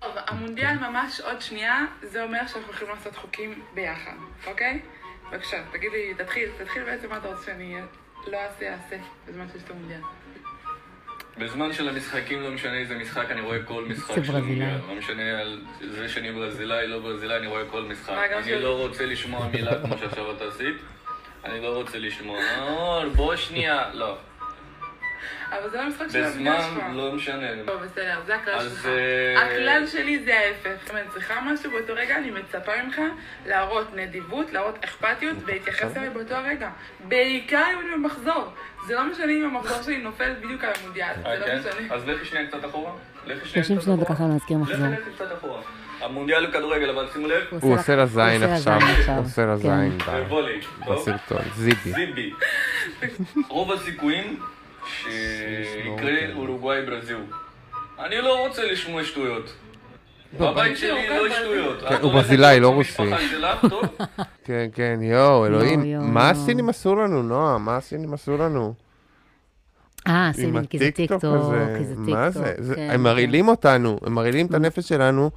טוב, המונדיאל ממש עוד שנייה, זה אומר שאנחנו הולכים לעשות חוקים ביחד, אוקיי? בבקשה, תגיד לי, תתחיל, תתחיל בעצם מה אתה רוצה שאני לא אעשה, אעשה, בזמן שיש את המונדיאל. בזמן של המשחקים, לא משנה איזה משחק, אני רואה כל משחק של. המונדיאל. לא משנה על זה שאני ברזילאי, לא ברזילאי, אני רואה כל משחק. אני לא רוצה לשמוע מילה כמו שעכשיו אתה עשית. אני לא רוצה לשמוע, "אה, בוא שנייה, לא. אבל זה לא המשחק של המונדיאל שלך. בזמן, לא משנה. טוב, בסדר, זה הכלל אז, שלך. אה, הכלל שלי זה ההפך. אם אני צריכה משהו באותו רגע, אני מצפה ממך להראות נדיבות, להראות אכפתיות, ולהתייחס אליי באותו הרגע. בעיקר אם אני במחזור. זה לא משנה אם המחזור שלי נופל בדיוק על המונדיאל. זה אה, לא כן? משנה. אז לכי שנייה קצת אחורה. לכי שנייה 30 קצת שניות אחורה. לקח לנו להזכיר מחזור. לכי לכי קצת אחורה. המונדיאל הוא כדורגל, אבל שימו לב, הוא עושה לה זין עושה לה עכשיו. הוא עושה לה כן. זין זה ב- וולי. טוב? בסרטון. זיבי. זיבי. רוב הסיכויים שיקרה אורוגוואי ברזיל. אני לא רוצה לשמוע שטויות. בבית שלי לא שטויות. כן, הוא ברזילאי, לא רוסי. כן, כן, יואו, אלוהים. יואו, מה. הסינים עשו לנו, נועה? מה הסינים עשו לנו? אה, עם סינים, כי זה טיקטוק. כי זה מה זה? טיקטוק. כן, הם. מרעילים אותנו, הם מרעילים את הנפש שלנו.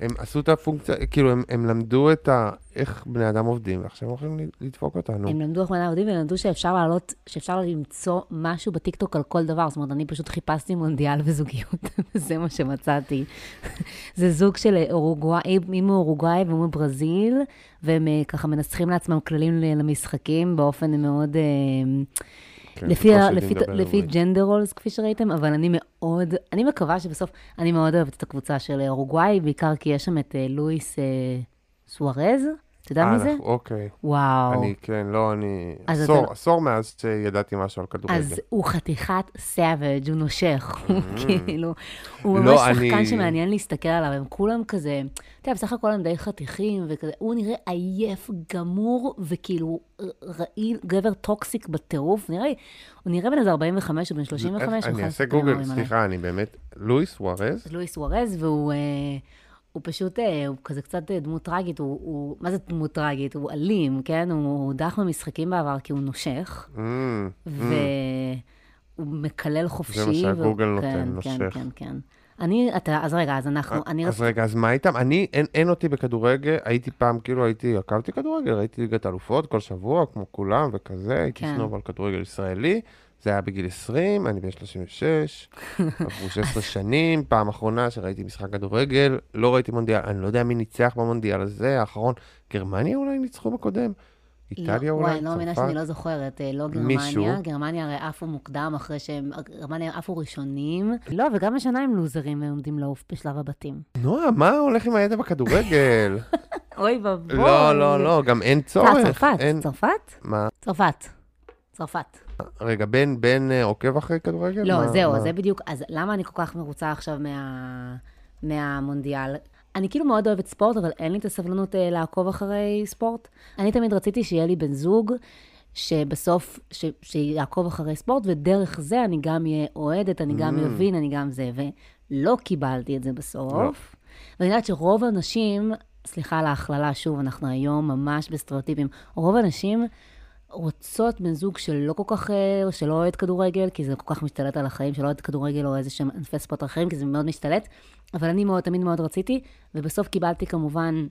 הם עשו את הפונקציה, כאילו, הם- הם למדו את ה... איך בני אדם עובדים, ועכשיו הם הולכים לדפוק אותנו. הם למדו איך בני עובדים, והם למדו שאפשר לעלות, שאפשר למצוא משהו בטיקטוק על כל דבר. זאת אומרת, אני פשוט חיפשתי מונדיאל וזוגיות, וזה מה שמצאתי. זה זוג של אורוגוואי, היא מאורוגוואי והוא מברזיל, והם אה, ככה מנסחים לעצמם כללים למשחקים באופן מאוד... אה, כן, לפי, ה- לפי, לפי. ג'נדר רולס, כפי שראיתם, אבל אני מאוד, אני מקווה שבסוף, אני מאוד אוהבת את הקבוצה של אורוגוואי, בעיקר כי יש שם את אה, לואיס אה, סוארז, אתה יודע מי זה? אוקיי. וואו. אני, כן, לא, אני... עשור, אתה- עשור מאז שידעתי משהו על כדורגל. אז הוא חתיכת savage, הוא נושך, הוא כאילו, הוא לא, ממש שחקן אני- שמעניין להסתכל עליו, הם כולם כזה, אתה יודע, בסך הכל הם די חתיכים, וכזה, הוא נראה עייף, גמור, וכאילו רעיל, גבר טוקסיק בטירוף, נראה לי, הוא נראה בן איזה 45 או בן 35, איך- הוא אני אעשה גוגל. סליחה, אני באמת... לואיס סוארז? לואיס ווארז, והוא אה, הוא פשוט, אה, הוא כזה קצת אה, דמות טראגית, הוא, הוא, מה זה דמות טראגית? הוא אלים, כן? הוא הודח במשחקים בעבר כי הוא נושך, Mm, והוא מקלל חופשי. זה מה שהגוגל והוא- נותן, כן, נושך. כן, כן, כן. אני, אתה, אז רגע, אז אנחנו, אני אז רציתי, רגע, אז מה איתם? אני, אין, אין אותי בכדורגל, הייתי פעם, כאילו הייתי, עקבתי כדורגל, ראיתי ליגת אלופות כל שבוע, כמו כולם וכזה, הייתי כן. סנוב על כדורגל ישראלי. זה היה בגיל 20, אני בן 36, עברו 16 שנים, פעם אחרונה שראיתי משחק כדורגל, לא ראיתי מונדיאל, אני לא יודע מי ניצח במונדיאל הזה, האחרון. גרמניה אולי ניצחו בקודם? איטליה לא, אולי? וואי, אני לא מאמינה? שאני לא זוכרת, אה, לא מישהו? גרמניה, גרמניה הרי עפו מוקדם אחרי שהם, גרמניה עפו ראשונים. לא, וגם השנה הם לוזרים, הם עומדים לעוף בשלב הבתים. נועה, מה הולך עם הידע בכדורגל? אוי ואבוי. לא, לא, לא, גם אין צורך. צרפת. צרפת? מה? צרפת. צרפת. רגע, בן, בן אה, עוקב אחרי כדורגל? לא, מה- זהו, מה? זה בדיוק, אז למה אני כל כך מרוצה עכשיו מה, מהמונדיאל? אני כאילו מאוד אוהבת ספורט, אבל אין לי את הסבלנות אה, לעקוב אחרי ספורט. אני תמיד רציתי שיהיה לי בן זוג, שבסוף, ש, שיעקוב אחרי ספורט, ודרך זה אני גם אהיה אוהדת, אני גם Mm. אבין, אני גם זה, ולא קיבלתי את זה בסוף. לא. ואני יודעת שרוב האנשים, סליחה על ההכללה, שוב, אנחנו היום ממש בסטריאוטיפים, רוב האנשים רוצות בן זוג שלא כל כך, אה, שלא אוהד כדורגל, כי זה כל כך משתלט על החיים, שלא אוהד כדורגל או איזה שהם ענפי ספורט אחרים, כי זה מאוד משתלט. אבל אני מאוד, תמיד מאוד רציתי, ובסוף קיבלתי כמובן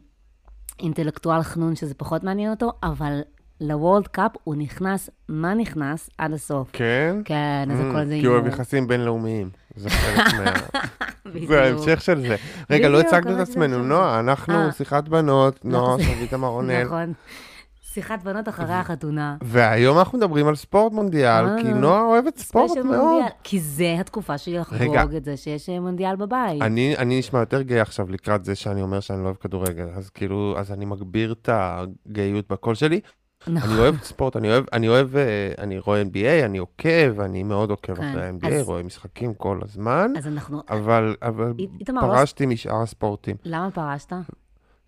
אינטלקטואל חנון שזה פחות מעניין אותו, אבל לוורלד קאפ הוא נכנס, מה נכנס? עד הסוף. כן? כן, אז Mm, הכל זה כי הוא אוהב. יחסים בינלאומיים. זה חלק מה... זה ההמשך של זה. רגע, לא הצגנו את עצמנו. נועה, אנחנו אה. שיחת בנות, נועה, נכון. שביט המרונל. נכון. שיחת בנות אחרי החתונה. והיום אנחנו מדברים על ספורט מונדיאל, אה. כי נועה אוהבת ספורט מאוד. כי זה התקופה שלי. לחגוג את זה שיש אה, מונדיאל בבית. אני, אני נשמע יותר גאה עכשיו לקראת זה שאני אומר שאני לא אוהב כדורגל, אז כאילו, אז אני מגביר את הגאיות בקול שלי. נכון. אני אוהב ספורט, אני אוהב, אני אוהב, אה, אני רואה NBA, אני עוקב, אני מאוד עוקב כן, אחרי ה-NBA, אז- רואה משחקים כל הזמן, אז אנחנו... אבל, לא- פרשתי משאר הספורטים. למה פרשת?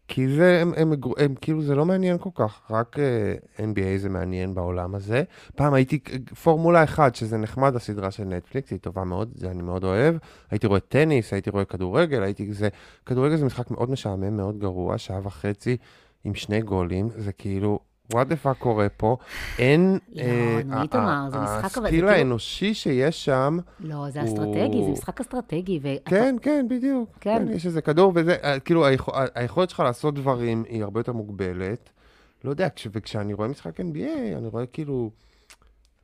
כי זה, הם, הם, הם, הם כאילו, זה לא מעניין כל כך, רק uh, NBA זה מעניין בעולם הזה. פעם הייתי, פורמולה 1, שזה נחמד, הסדרה של נטפליקס, היא טובה מאוד, זה אני מאוד אוהב. הייתי רואה טניס, הייתי רואה כדורגל, הייתי זה, כדורגל זה משחק מאוד משעמם, מאוד גרוע, שעה וחצי עם שני גולים, זה כאילו, what the fuck קורה פה. אין... לא, אה, ה- איתמר, זה משחק, אבל זה הסקיל כאילו- האנושי שיש שם, לא, זה הוא- אסטרטגי, זה משחק אסטרטגי. ואתה- כן, כן, בדיוק. כן. כן, יש איזה כדור וזה, אה, כאילו, היכול- היכולת שלך לעשות דברים היא הרבה יותר מוגבלת. לא יודע, כש- וכשאני רואה משחק NBA, אני רואה כאילו,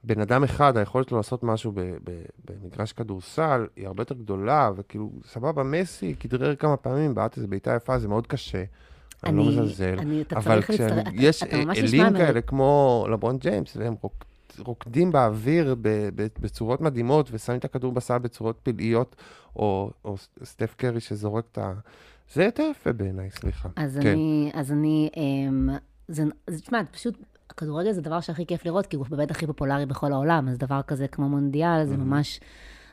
בן אדם אחד, היכולת שלו לעשות משהו ב- ב- במגרש כדורסל היא הרבה יותר גדולה, וכאילו, סבבה, מסי כדרר כמה פעמים, בעט איזה בעיטה יפה, זה מאוד קשה. אני לא אני- מזלזל. אני- אתה אבל צריך להצטרף- אתה- כשיש אלים כאלה כמו לברון ג'יימס, והם רוק- רוקדים באוויר בצורות מדהימות, ושמים את הכדור בסל בצורות פלאיות, או, או סטף קרי שזורק את ה... זה יותר יפה בעיניי, סליחה. אז כן. אני, אז אני, אמ, זה, זה, תשמע, פשוט, הכדורגל זה הדבר שהכי כיף לראות, כי הוא באמת הכי פופולרי בכל העולם, אז דבר כזה כמו מונדיאל, זה ממש,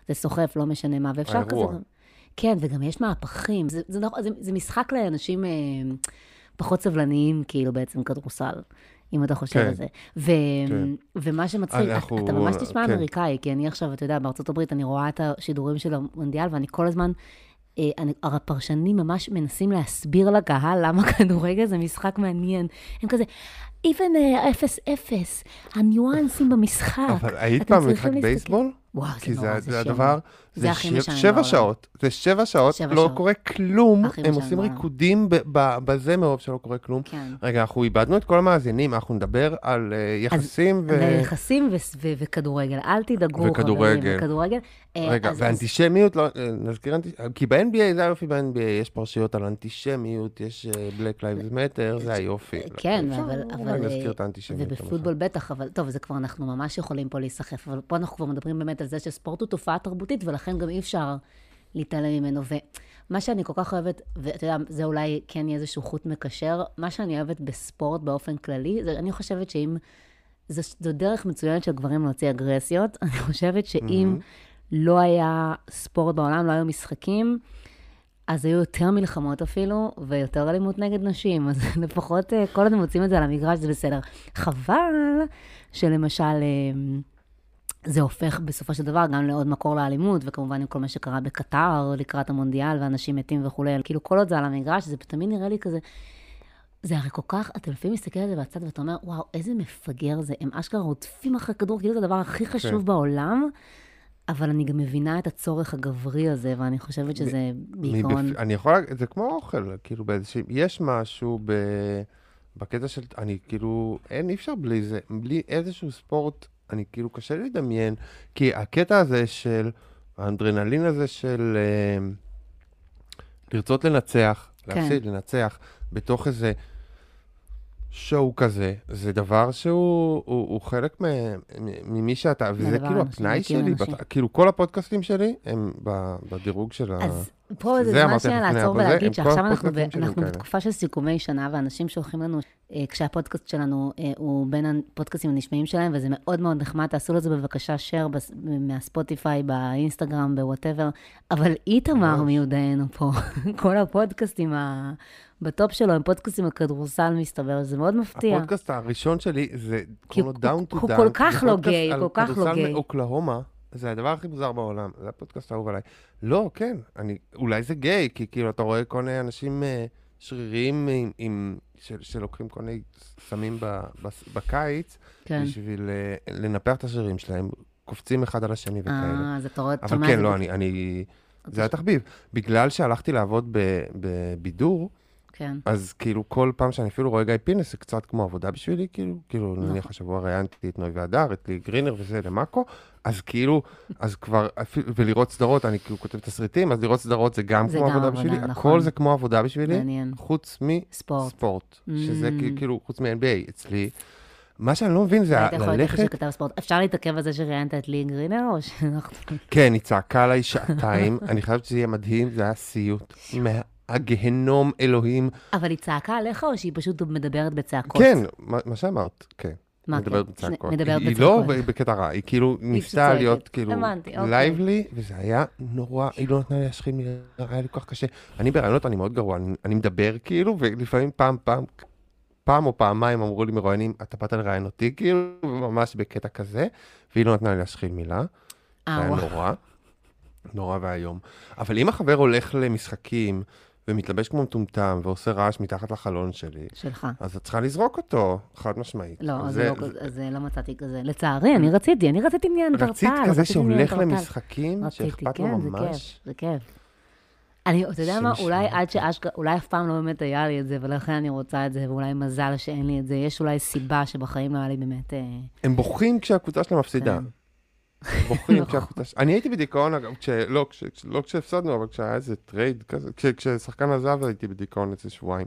זה סוחף, לא משנה מה, ואפשר כזה... כן, וגם יש מהפכים. זה, זה, נכון- זה, זה משחק לאנשים אה, פחות סבלניים, כאילו, בעצם, כדורסל, אם אתה חושב כן. על זה. ו, כן. ומה שמצחיק, אנחנו- אתה ממש נשמע כן. אמריקאי, כי אני עכשיו, אתה יודע, בארצות הברית, אני רואה את השידורים של המונדיאל, ואני כל הזמן... אה, אני- הפרשנים ממש מנסים להסביר לקהל למה כדורגל זה משחק מעניין. הם כזה, even אה, אפס אפס, הניואנסים במשחק. אבל היית פעם במשחק בייסבול? וואו, כי זה נורא, זה שם. הדבר, זה זה הכי שבע- משעמם שבע בעולם. שעות, זה שבע שעות, שבע לא שעות. קורה כלום, הם עושים בעולם. ריקודים בזה מרוב שלא קורה כלום. כן. רגע, אנחנו איבדנו את כל המאזינים, אנחנו נדבר על אה, יחסים ו... ויחסים ו- ו- וכדורגל, אל תדאגו, וכדורגל. חברים, וכדורגל. אה, רגע, אז- אז- ואנטישמיות, לא, אה, נזכיר אנטישמיות, כי ב-NBA, זה היופי ב-NBA, יש פרשיות על אנטישמיות, יש Black Lives Matter, זה היופי. כן, אבל... אולי נזכיר את האנטישמיות. ובפוטבול בטח, אבל טוב, זה כבר אנחנו ממש יכולים פה להיסחף, אבל פה אנחנו כבר מדברים באמת על זה שספורט הוא תופעה תרבותית, ולכן גם אי אפשר להתעלם ממנו. ומה שאני כל כך אוהבת, ואתה יודע, זה אולי כן יהיה איזשהו חוט מקשר, מה שאני אוהבת בספורט באופן כללי, זה, אני חושבת שאם... זו, זו דרך מצוינת של גברים להוציא אגרסיות, אני חושבת שאם לא היה ספורט בעולם, לא היו משחקים, אז היו יותר מלחמות אפילו, ויותר אלימות נגד נשים. אז לפחות אה, כל עוד הם מוצאים את זה על המגרש, זה בסדר. חבל שלמשל, אה, זה הופך בסופו של דבר גם לעוד מקור לאלימות, וכמובן עם כל מה שקרה בקטר לקראת המונדיאל, ואנשים מתים וכולי. כאילו, כל עוד זה על המגרש, זה תמיד נראה לי כזה... זה הרי כל כך, אתה לפעמים מסתכל על זה בצד ואתה אומר, וואו, איזה מפגר זה. הם אשכרה רודפים אחרי כדור, כאילו זה הדבר הכי חשוב כן. בעולם, אבל אני גם מבינה את הצורך הגברי הזה, ואני חושבת שזה בעיקרון... מבפ... אני יכול זה כמו אוכל, כאילו באיזושהי, יש משהו ב... בקטע של, אני כאילו, אין, אי אפשר בלי זה, בלי איזשהו ספורט, אני כאילו, קשה לי לדמיין, כי הקטע הזה של, האנדרנלין הזה של אה, לרצות לנצח, כן. להפסיד, לנצח, בתוך איזה שואו כזה, זה דבר שהוא הוא, הוא חלק מ- מ- ממי שאתה, וזה כאילו הפנאי שלי. בת- כאילו כל הפודקאסטים שלי הם בדירוג של ה... פה זה זמן שנייה לעצור ולהגיד שעכשיו אנחנו, אנחנו. בתקופה של סיכומי שנה, ואנשים שולחים לנו, אה, כשהפודקאסט שלנו אה, הוא בין הפודקאסטים הנשמעים שלהם, וזה מאוד מאוד נחמד, תעשו לזה בבקשה בס, מהספוטיפיי, באינסטגרם, ב whatever, אבל איתמר ממש. מיודענו פה, כל הפודקאסטים ה... בטופ שלו הם פודקאסטים על כדורסל, מסתבר, זה מאוד מפתיע. הפודקאסט הראשון שלי זה קוראים הוא- לו Down to Dunk. כל כך לא פודקאסט גיי, על כל כך לא כדורסל גיי. מאוקלהומה, זה הדבר הכי מוזר בעולם, זה הפודקאסט האהוב עליי. לא, כן, אני, אולי זה גיי, כי כאילו אתה רואה כל מיני אנשים אה, שריריים עם, עם, של, שלוקחים כל מיני סמים ב, ב, בקיץ, כן. בשביל אה, לנפח את השרירים שלהם, קופצים אחד על השני וכאלה. אה, אז אתה רואה, אתה אבל כן, את לא, ב- אני, אני... זה היה תחביב. בגלל שהלכתי לעבוד ב- בבידור, כן. אז כאילו כל פעם שאני אפילו רואה גיא פינס, זה קצת כמו עבודה בשבילי, כאילו, כאילו נכון. נניח השבוע ראיינתי את נוי והדר, את לי גרינר וזה למאקו, אז כאילו, אז כבר, אפילו, ולראות סדרות, אני כאילו כותב תסריטים, אז לראות סדרות זה גם זה כמו גם עבודה עבודה, בשבילי, נכון. הכל זה כמו עבודה בשבילי, מעניין. חוץ ספורט. מספורט, שזה Mm. כאילו- כאילו, חוץ מ-NBA אצלי. מה שאני לא מבין זה היית יכול להיות ללכת, שכתב ספורט. אפשר להתעכב על זה שראיינת את לי גרינר, או שאנחנו... כן, היא צעקה עליי שעתיים, אני חייבת שזה יהיה מדהים, זה היה סיוט. מהגהנום אלוהים. אבל היא צעקה עליך, או שהיא פשוט מדברת בצעקות? כן, מה מה שאמרת, כן. מה מדברת כן? בצעקות. מדברת היא- היא לא בצעקות. בקטע רע, היא כאילו ניסתה. להיות כאילו הבנתי, אוקיי. לייבלי, וזה היה נורא, היא לא נתנה לי להשחיל היה לי כל כך קשה. אני ברעיונות, אני מאוד גרוע, אני- אני מדבר כאילו, ולפעמים פעם, פעם, פעם או פעמיים אמרו לי מרואיינים, אתה באת לראיין אותי, כאילו, ממש בקטע כזה, והיא לא נתנה לי להשחיל מילה. זה אה, היה וואו. נורא, נורא ואיום. אבל אם החבר הולך למשחקים, ומתלבש כמו מטומטם, ועושה רעש מתחת לחלון שלי, שלך. אז את צריכה לזרוק אותו, חד משמעית. לא, אז זה- זה לא כזה- אז לא מצאתי כזה. לצערי, אני רציתי, אני רציתי ניאנדרטל. רצית כזה רציתי שהולך. למשחקים, רציתי, שאכפת לו כן, זה ממש? כיף, זה כיף. אני, אתה יודע מה, אולי עד שאשכרה, אולי אף פעם לא באמת היה לי את זה, ולכן אני רוצה את זה, ואולי מזל שאין לי את זה. יש אולי סיבה שבחיים לא היה לי באמת... אה, הם בוכים כשהקבוצה שלהם מפסידה. בוכים נכון. שלהם... אני הייתי בדיכאון, אגב, לא, לא כשהפסדנו, אבל כשהיה איזה טרייד כזה, כש- כששחקן עזב הייתי בדיכאון איזה שבועיים.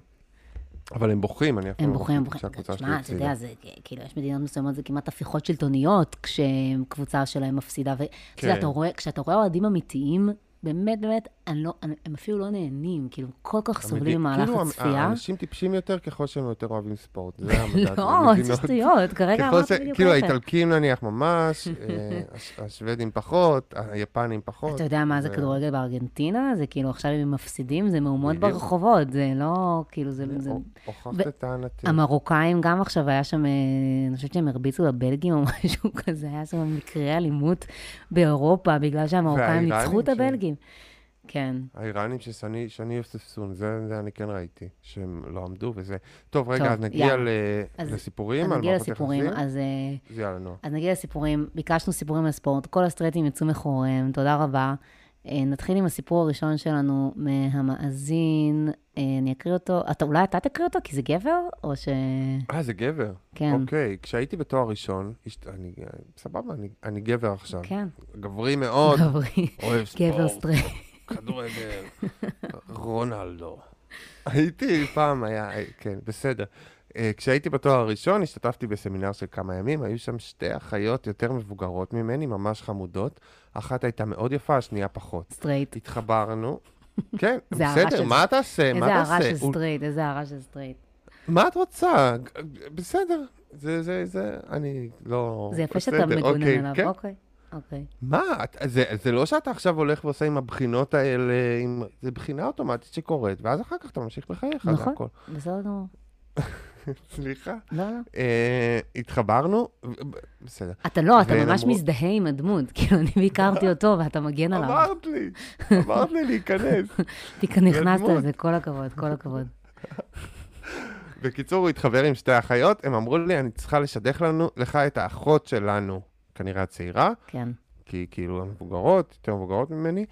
אבל הם בוכים, אני אף פעם הם לא בוכים, הם בוכים. כשהקבוצה שלי תשמע, אתה. יודע, זה כאילו, יש מדינות מסוימות, זה כמעט הפיכות שלטוניות, כשקבוצה שלהם מפסידה. ואתה יודע, כן. כשאתה רואה אוהדים אמיתיים, באמת, באמת, אני לא, אני, הם אפילו לא נהנים, כאילו, כל כך סובלים במהלך כאילו, הצפייה. האנשים טיפשים יותר ככל שהם יותר אוהבים ספורט. זה המדד. לא, זה. שטויות, כרגע ככל אמרת ש... בדיוק כאילו ההפך. האיטלקים נניח ממש, אה, הש- השוודים פחות, היפנים פחות. אתה יודע מה זה כדורגל בארגנטינה? זה כאילו, עכשיו אם הם מפסידים, זה מהומות. ברחובות, זה לא, כאילו, זה... זה... הוכ- הוכחת את טענתי. המרוקאים גם עכשיו היה שם, אה, אני חושבת שהם הרביצו לבלגים או משהו כזה, היה שם מקרה אלימות באירופה, בגלל שהמרוקאים ניצחו את ש- הבלגים. כן. האיראנים ששני שני יוספסון, זה זה אני כן ראיתי, שהם לא עמדו וזה. טוב, רגע, טוב, אז נגיע יאללה. ל- אז- לסיפורים אז על נגיע לסיפורים, יחסים. אז, אה, אז יאללה, נועה. אז נגיע לסיפורים, ביקשנו סיפורים על ספורט, כל הסטרייטים יצאו מחוריהם, תודה רבה. אה, נתחיל עם הסיפור הראשון שלנו מהמאזין, אה, אני אקריא אותו, אתה, אולי אתה תקריא אותו כי זה גבר, או ש... אה, זה גבר. כן. אוקיי, כשהייתי בתואר ראשון, אני, סבבה, אני- אני גבר עכשיו. כן, גברי מאוד, גברי, גבר סטרייט. כדורגל, רונלדו. הייתי פעם, היה, כן, בסדר. אה, כשהייתי בתואר הראשון, השתתפתי בסמינר של כמה ימים, היו שם שתי אחיות יותר מבוגרות ממני, ממש חמודות. אחת הייתה מאוד יפה, השנייה פחות. סטרייט. התחברנו. כן, זה הערה בסדר, של- מה תעשה? מה איזה הערה? של סטרייט, איזה הערה של סטרייט. מה את רוצה? בסדר. זה, זה, זה, אני לא... זה יפה שאתה בסדר, מגונן אוקיי, עליו, כן. אוקיי. אוקיי. מה? את- זה, זה לא שאתה עכשיו הולך ועושה עם הבחינות האלה, עם... זה בחינה אוטומטית שקורית, ואז אחר כך אתה ממשיך בחייך, זה נכון. בסדר גמור. סליחה. לא, לא. אה, התחברנו, בסדר. אתה לא, אתה ממש אמרו- מזדהה עם הדמות. כאילו, אני ביקרתי אותו ואתה מגן עליו. אמרת לי, אמרת לי להיכנס. נכנסת. לזה, כל הכבוד, כל הכבוד. בקיצור, הוא התחבר עם שתי אחיות, הם אמרו לי, אני צריכה לשדך לנו, לך את האחות שלנו, כנראה הצעירה, כן. כי כאילו הן מבוגרות, יותר מבוגרות ממני.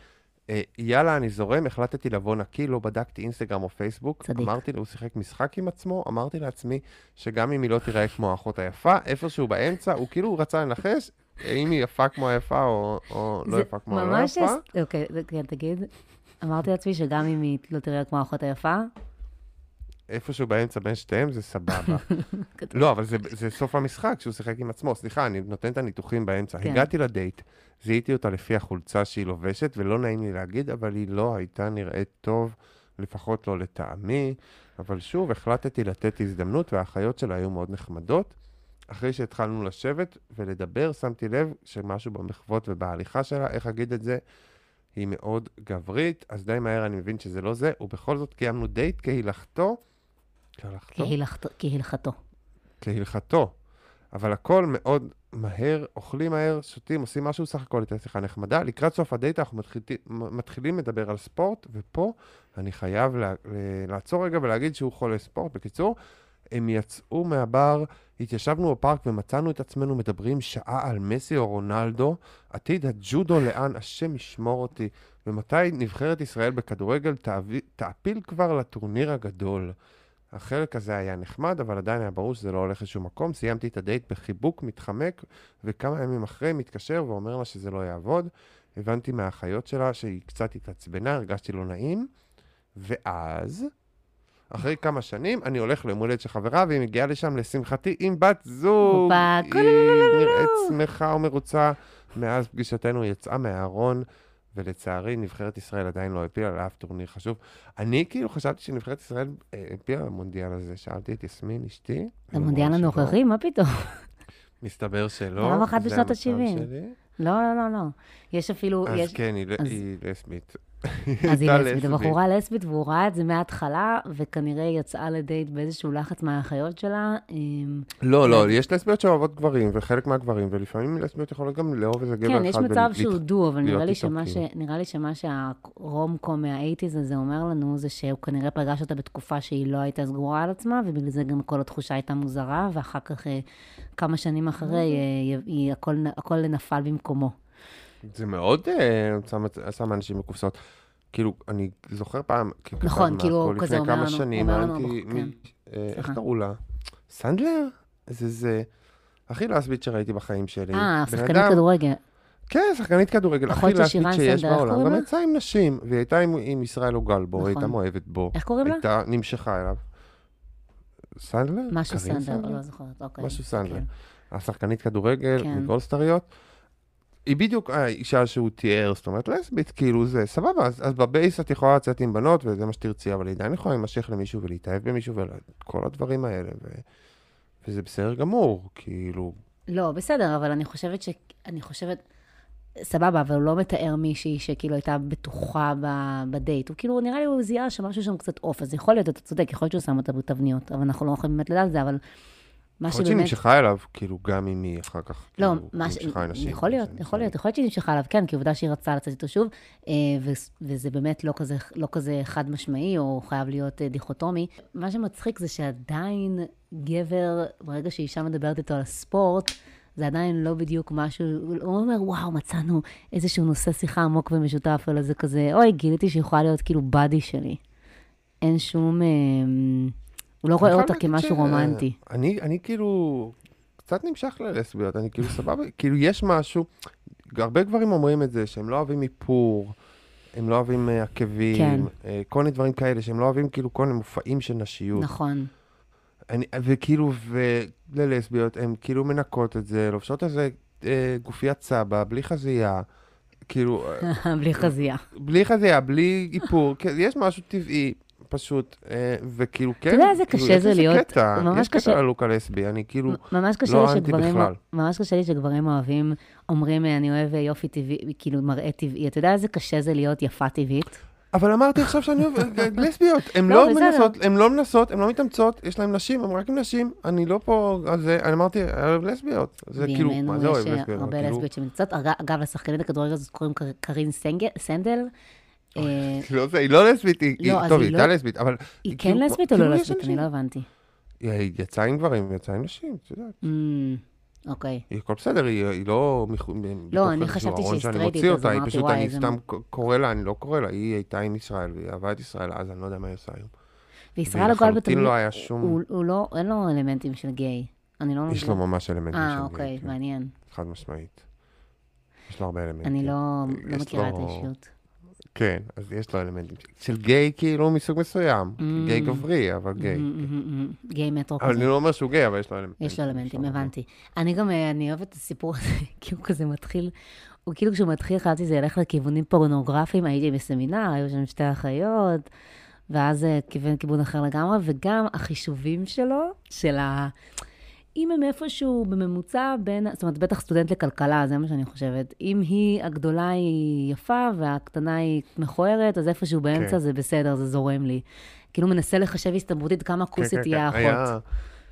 אה, יאללה, אני זורם, החלטתי לבוא נקי, לא בדקתי אינסטגרם או פייסבוק. צדיק. אמרתי לו, הוא שיחק משחק עם עצמו, אמרתי לעצמי שגם אם היא לא תיראה כמו האחות היפה, איפשהו באמצע, הוא כאילו רצה לנחש אם היא יפה כמו היפה או, או לא יפה כמו הלא ממש... יפה. הס- אוקיי, כן, תגיד. אמרתי לעצמי שגם אם היא לא תראה כמו האחות היפה, איפשהו באמצע בין שתיהם זה סבבה. לא, אבל זה, זה סוף המשחק, שהוא שיחק עם עצמו. סליחה, אני נותן את הניתוחים באמצע. כן. הגעתי לדייט, זיהיתי אותה לפי החולצה שהיא לובשת, ולא נעים לי להגיד, אבל היא לא הייתה נראית טוב, לפחות לא לטעמי. אבל שוב, החלטתי לתת הזדמנות, והאחיות שלה היו מאוד נחמדות. אחרי שהתחלנו לשבת ולדבר, שמתי לב שמשהו במחוות ובהליכה שלה, איך אגיד את זה, היא מאוד גברית, אז די מהר אני מבין שזה לא זה, ובכל זאת קיימנו דייט כהילכתו. כהלכתו? כהלכתו- כהלכתו. אבל הכל מאוד מהר, אוכלים מהר, שותים, עושים משהו, סך הכל הייתה שיחה נחמדה. לקראת סוף הדייט אנחנו מתחילים, מתחילים לדבר על ספורט, ופה אני חייב לה, לעצור רגע ולהגיד שהוא חולה ספורט. בקיצור, הם יצאו מהבר, התיישבנו בפארק ומצאנו את עצמנו מדברים שעה על מסי או רונלדו, עתיד הג'ודו לאן, השם ישמור אותי, ומתי נבחרת ישראל בכדורגל תעפיל כבר לטורניר הגדול. החלק הזה היה נחמד, אבל עדיין היה ברור שזה לא הולך לשום מקום. סיימתי את הדייט בחיבוק מתחמק, וכמה ימים אחרי מתקשר ואומר לה שזה לא יעבוד. הבנתי מהאחיות שלה שהיא קצת התעצבנה, הרגשתי לא נעים, ואז, אחרי כמה שנים, אני הולך ליום הולדת של חברה, והיא מגיעה לשם, לשמחתי, עם בת זוג. היא. נראית שמחה ומרוצה. מאז פגישתנו יצאה מהארון, ולצערי, נבחרת ישראל עדיין לא העפילה לאף טורניר חשוב. אני כאילו חשבתי שנבחרת ישראל העפילה למונדיאל הזה. שאלתי את יסמין, אשתי. למונדיאל. הנוכחי, מה פתאום? מסתבר שלא. פעם אחת בשנות המצב ה-שבעים. שלי. לא, לא, לא, לא. יש אפילו, אז יש... כן, היא, אז- היא לסבית. אז היא לסבית, הבחורה לסבית, והוא ראה את זה מההתחלה, וכנראה יצאה לדייט באיזשהו לחץ מהאחיות שלה. עם- לא, לא, יש לסביות שאוהבות גברים, וחלק מהגברים, ולפעמים לסביות יכולות גם לאהוב איזה גבר אחד. כן, יש מצב שהוא דו, אבל נראה לי שמה כאילו. נראה לי שמה שהרום-קום מה-80's הזה אומר לנו, זה שהוא כנראה פגש אותה בתקופה שהיא לא הייתה סגורה על עצמה, ובגלל זה גם כל התחושה הייתה מוזרה, ואחר כך, אה, כמה שנים אחרי, אוקיי. אה, הכל נפל במקומו. זה מאוד אה, שם- אנשים בקופסאות. כאילו, אני זוכר פעם, נכון, כאילו, הכל כזה לפני אומר כמה לנו- שנים, אומר לנו, ראיתי, כן. אה, איך. קראו לה? סנדלר? זה זה, הכי לסבית שראיתי בחיים שלי. אה, שחקנית כדורגל. כן, שחקנית כדורגל, הכי שירן שיש סנדלר, בעולם. גם? יצאה עם נשים, והיא הייתה עם- ישראל אוגל בו, היא הייתה נכון. מאוהבת בו. איך קוראים לה? הייתה, נמשכה אליו. סנדלר? משהו סנדר, לא זוכרת, אוקיי. משהו סנדלר. כן. השחקנית כדורגל, כן. היא בדיוק האישה שהוא תיאר, זאת אומרת לסבית, כאילו זה סבבה, אז, אז ב base את יכולה לצאת עם בנות וזה מה שתרצי, אבל היא עדיין יכולה להימשך למישהו ולהתאהב במישהו וכל הדברים האלה, ו, וזה בסדר גמור, כאילו, לא, בסדר, אבל אני חושבת ש... אני חושבת... סבבה, אבל הוא לא מתאר מישהי שכאילו הייתה בטוחה ב- בדייט. הוא כאילו, נראה לי הוא זיהה שמשהו שם קצת off, אז יכול להיות, אתה צודק, יכול להיות שהוא שם אותה בתבניות, אבל אנחנו לא יכולים באמת לדעת את זה, אבל מה יכול להיות שהיא שבאמת... נמשכה אליו, כאילו גם אם היא אחר כך, לא, כאילו, מה ש... נמשכה לנשים. יכול להיות, יכול. להיות, יכול להיות שהיא נמשכה עליו, כן, כי עובדה שהיא רצתה לצאת איתו שוב, אה, וזה באמת לא כזה, לא כזה חד משמעי, או חייב להיות אה, דיכוטומי. מה שמצחיק זה שעדיין גבר, ברגע שאישה מדברת איתו על הספורט, זה עדיין לא בדיוק משהו, הוא אומר, וואו, מצאנו איזשהו נושא שיחה עמוק ומשותף, אלא זה כזה, אוי, גיליתי שהיא יכולה להיות כאילו באדי שלי. אין שום... אה, הוא לא רואה אני אותה כמשהו ש- רומנטי. אני, אני כאילו קצת נמשך ללסביות, אני כאילו סבבה, כאילו יש משהו, הרבה גברים אומרים את זה, שהם לא אוהבים איפור, הם לא אוהבים אה, עקבים, כן. אה, כל מיני דברים כאלה, שהם לא אוהבים כאילו כל מיני מופעים של נשיות. נכון. אני, וכאילו, וללסביות, הן כאילו מנקות את זה, לובשות איזה אה, גופיית סבא, בלי חזייה, כאילו, אה, בלי חזייה. בלי חזייה, בלי איפור, כן, יש משהו טבעי, פשוט, אה, וכאילו, כן, יודע איזה כאילו, קשה יש זה להיות- קטע, ממש יש קשה- קטע ללוק הלסבי, אני כאילו, ממש קשה לא אנטי בכלל. ממש קשה לי שגברים אוהבים, אומרים, אני אוהב יופי טבעי, כאילו מראה טבעי. אתה יודע איזה קשה זה להיות יפה טבעית? אבל אמרתי עכשיו שאני אוהב אה, לסביות, הן לא, לא. מנסות, הן לא מנסות, הן לא מתאמצות, יש להן נשים, הן רק עם נשים, אני לא פה על זה, אני אמרתי, אני אוהב לסביות, זה כאילו, מה בימינו זה אוהב יש לסביות? אבל הרבה כאילו- לסביות. אג- אגב, לשחקנית הכדורגל הזאת קוראים קר- קרין סנדל. אה, לא היא לא לסבית, לא, טוב, היא לא- הייתה לסבית, אבל... היא כן כאילו- לסבית או כאילו לא לסבית? אני לא הבנתי. היא יצאה עם גברים, היא יצאה עם נשים, את יודעת. אמ, אוקיי. היא הכל בסדר, היא, לא... מתוך אני חשבתי שהיא סטרייטית, מוציא אז אותה, היא אמרתי, פשוט, וואי, אני איזה סתם קורא לה, אני לא קורא לה, היא הייתה עם ישראל, והיא אהבה את ישראל אז, אני לא יודע מה היא עושה היום. וישראל הגול בתמיד, לא היה שום... הוא לא, אין לו אלמנטים של גיי. אני לא... יש לו ממש אלמנטים של אה, גיי, אוקיי, כן, מעניין. חד משמעית. יש לו הרבה אלמנטים. אני לא לא מכירה את האישיות. כן, אז יש לו אלמנטים של גיי כאילו מסוג מסוים. Mm. גיי גברי, אבל גיי. אמ, אמ, גיי מטרו אבל כזה. אני לא אומר שהוא גיי, אבל יש לו אלמנטים. יש לו אלמנטים. הבנתי. אני גם, אה, אני אוהבת את הסיפור הזה, כי הוא כזה מתחיל, הוא כאילו כשהוא מתחיל, חשבתי שזה ילך לכיוונים פורנוגרפיים, הייתי בסמינר, היו שם שתי אחיות, ואז אה, כיוון כיוון אחר לגמרי, וגם החישובים שלו, של ה... אם הם איפשהו בממוצע בין, זאת אומרת, בטח סטודנט לכלכלה, זה מה שאני חושבת. אם היא, הגדולה היא יפה והקטנה היא מכוערת, אז איפשהו באמצע כן. זה בסדר, זה זורם לי. כאילו מנסה לחשב הסתברותית כמה כן, כוסית כן, תהיה כן. האחות. היה-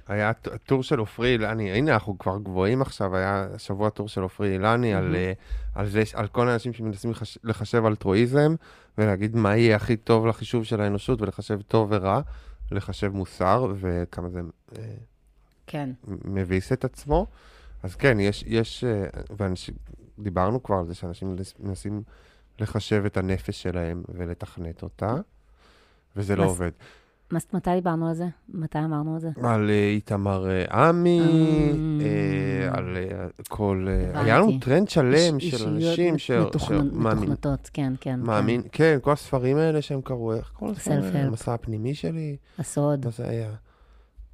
היה טור של עופרי אילני, הנה אנחנו כבר גבוהים עכשיו, היה השבוע טור של עופרי אילני על, אה, על זה, על כל האנשים שמנסים לחש- לחשב אלטרואיזם, ולהגיד מה יהיה הכי טוב לחישוב של האנושות, ולחשב טוב ורע, לחשב מוסר, וכמה זה אה, כן. מביס את עצמו. אז כן, יש, יש, אה, ואנשים, דיברנו כבר על זה שאנשים מנס- מנסים לחשב את הנפש שלהם ולתכנת אותה, וזה לא מס- עובד. מה- מתי דיברנו על זה? מתי אמרנו על זה? על אה, איתמר אה, עמי, אה. על כל... הבנתי. היה לנו טרנד שלם של אנשים ש-. מתוכנתות, כן, כן. מאמין, כן, כל הספרים האלה שהם קראו, איך האלה? Self-help. המסע הפנימי שלי? כן. הסוד, מה זה היה?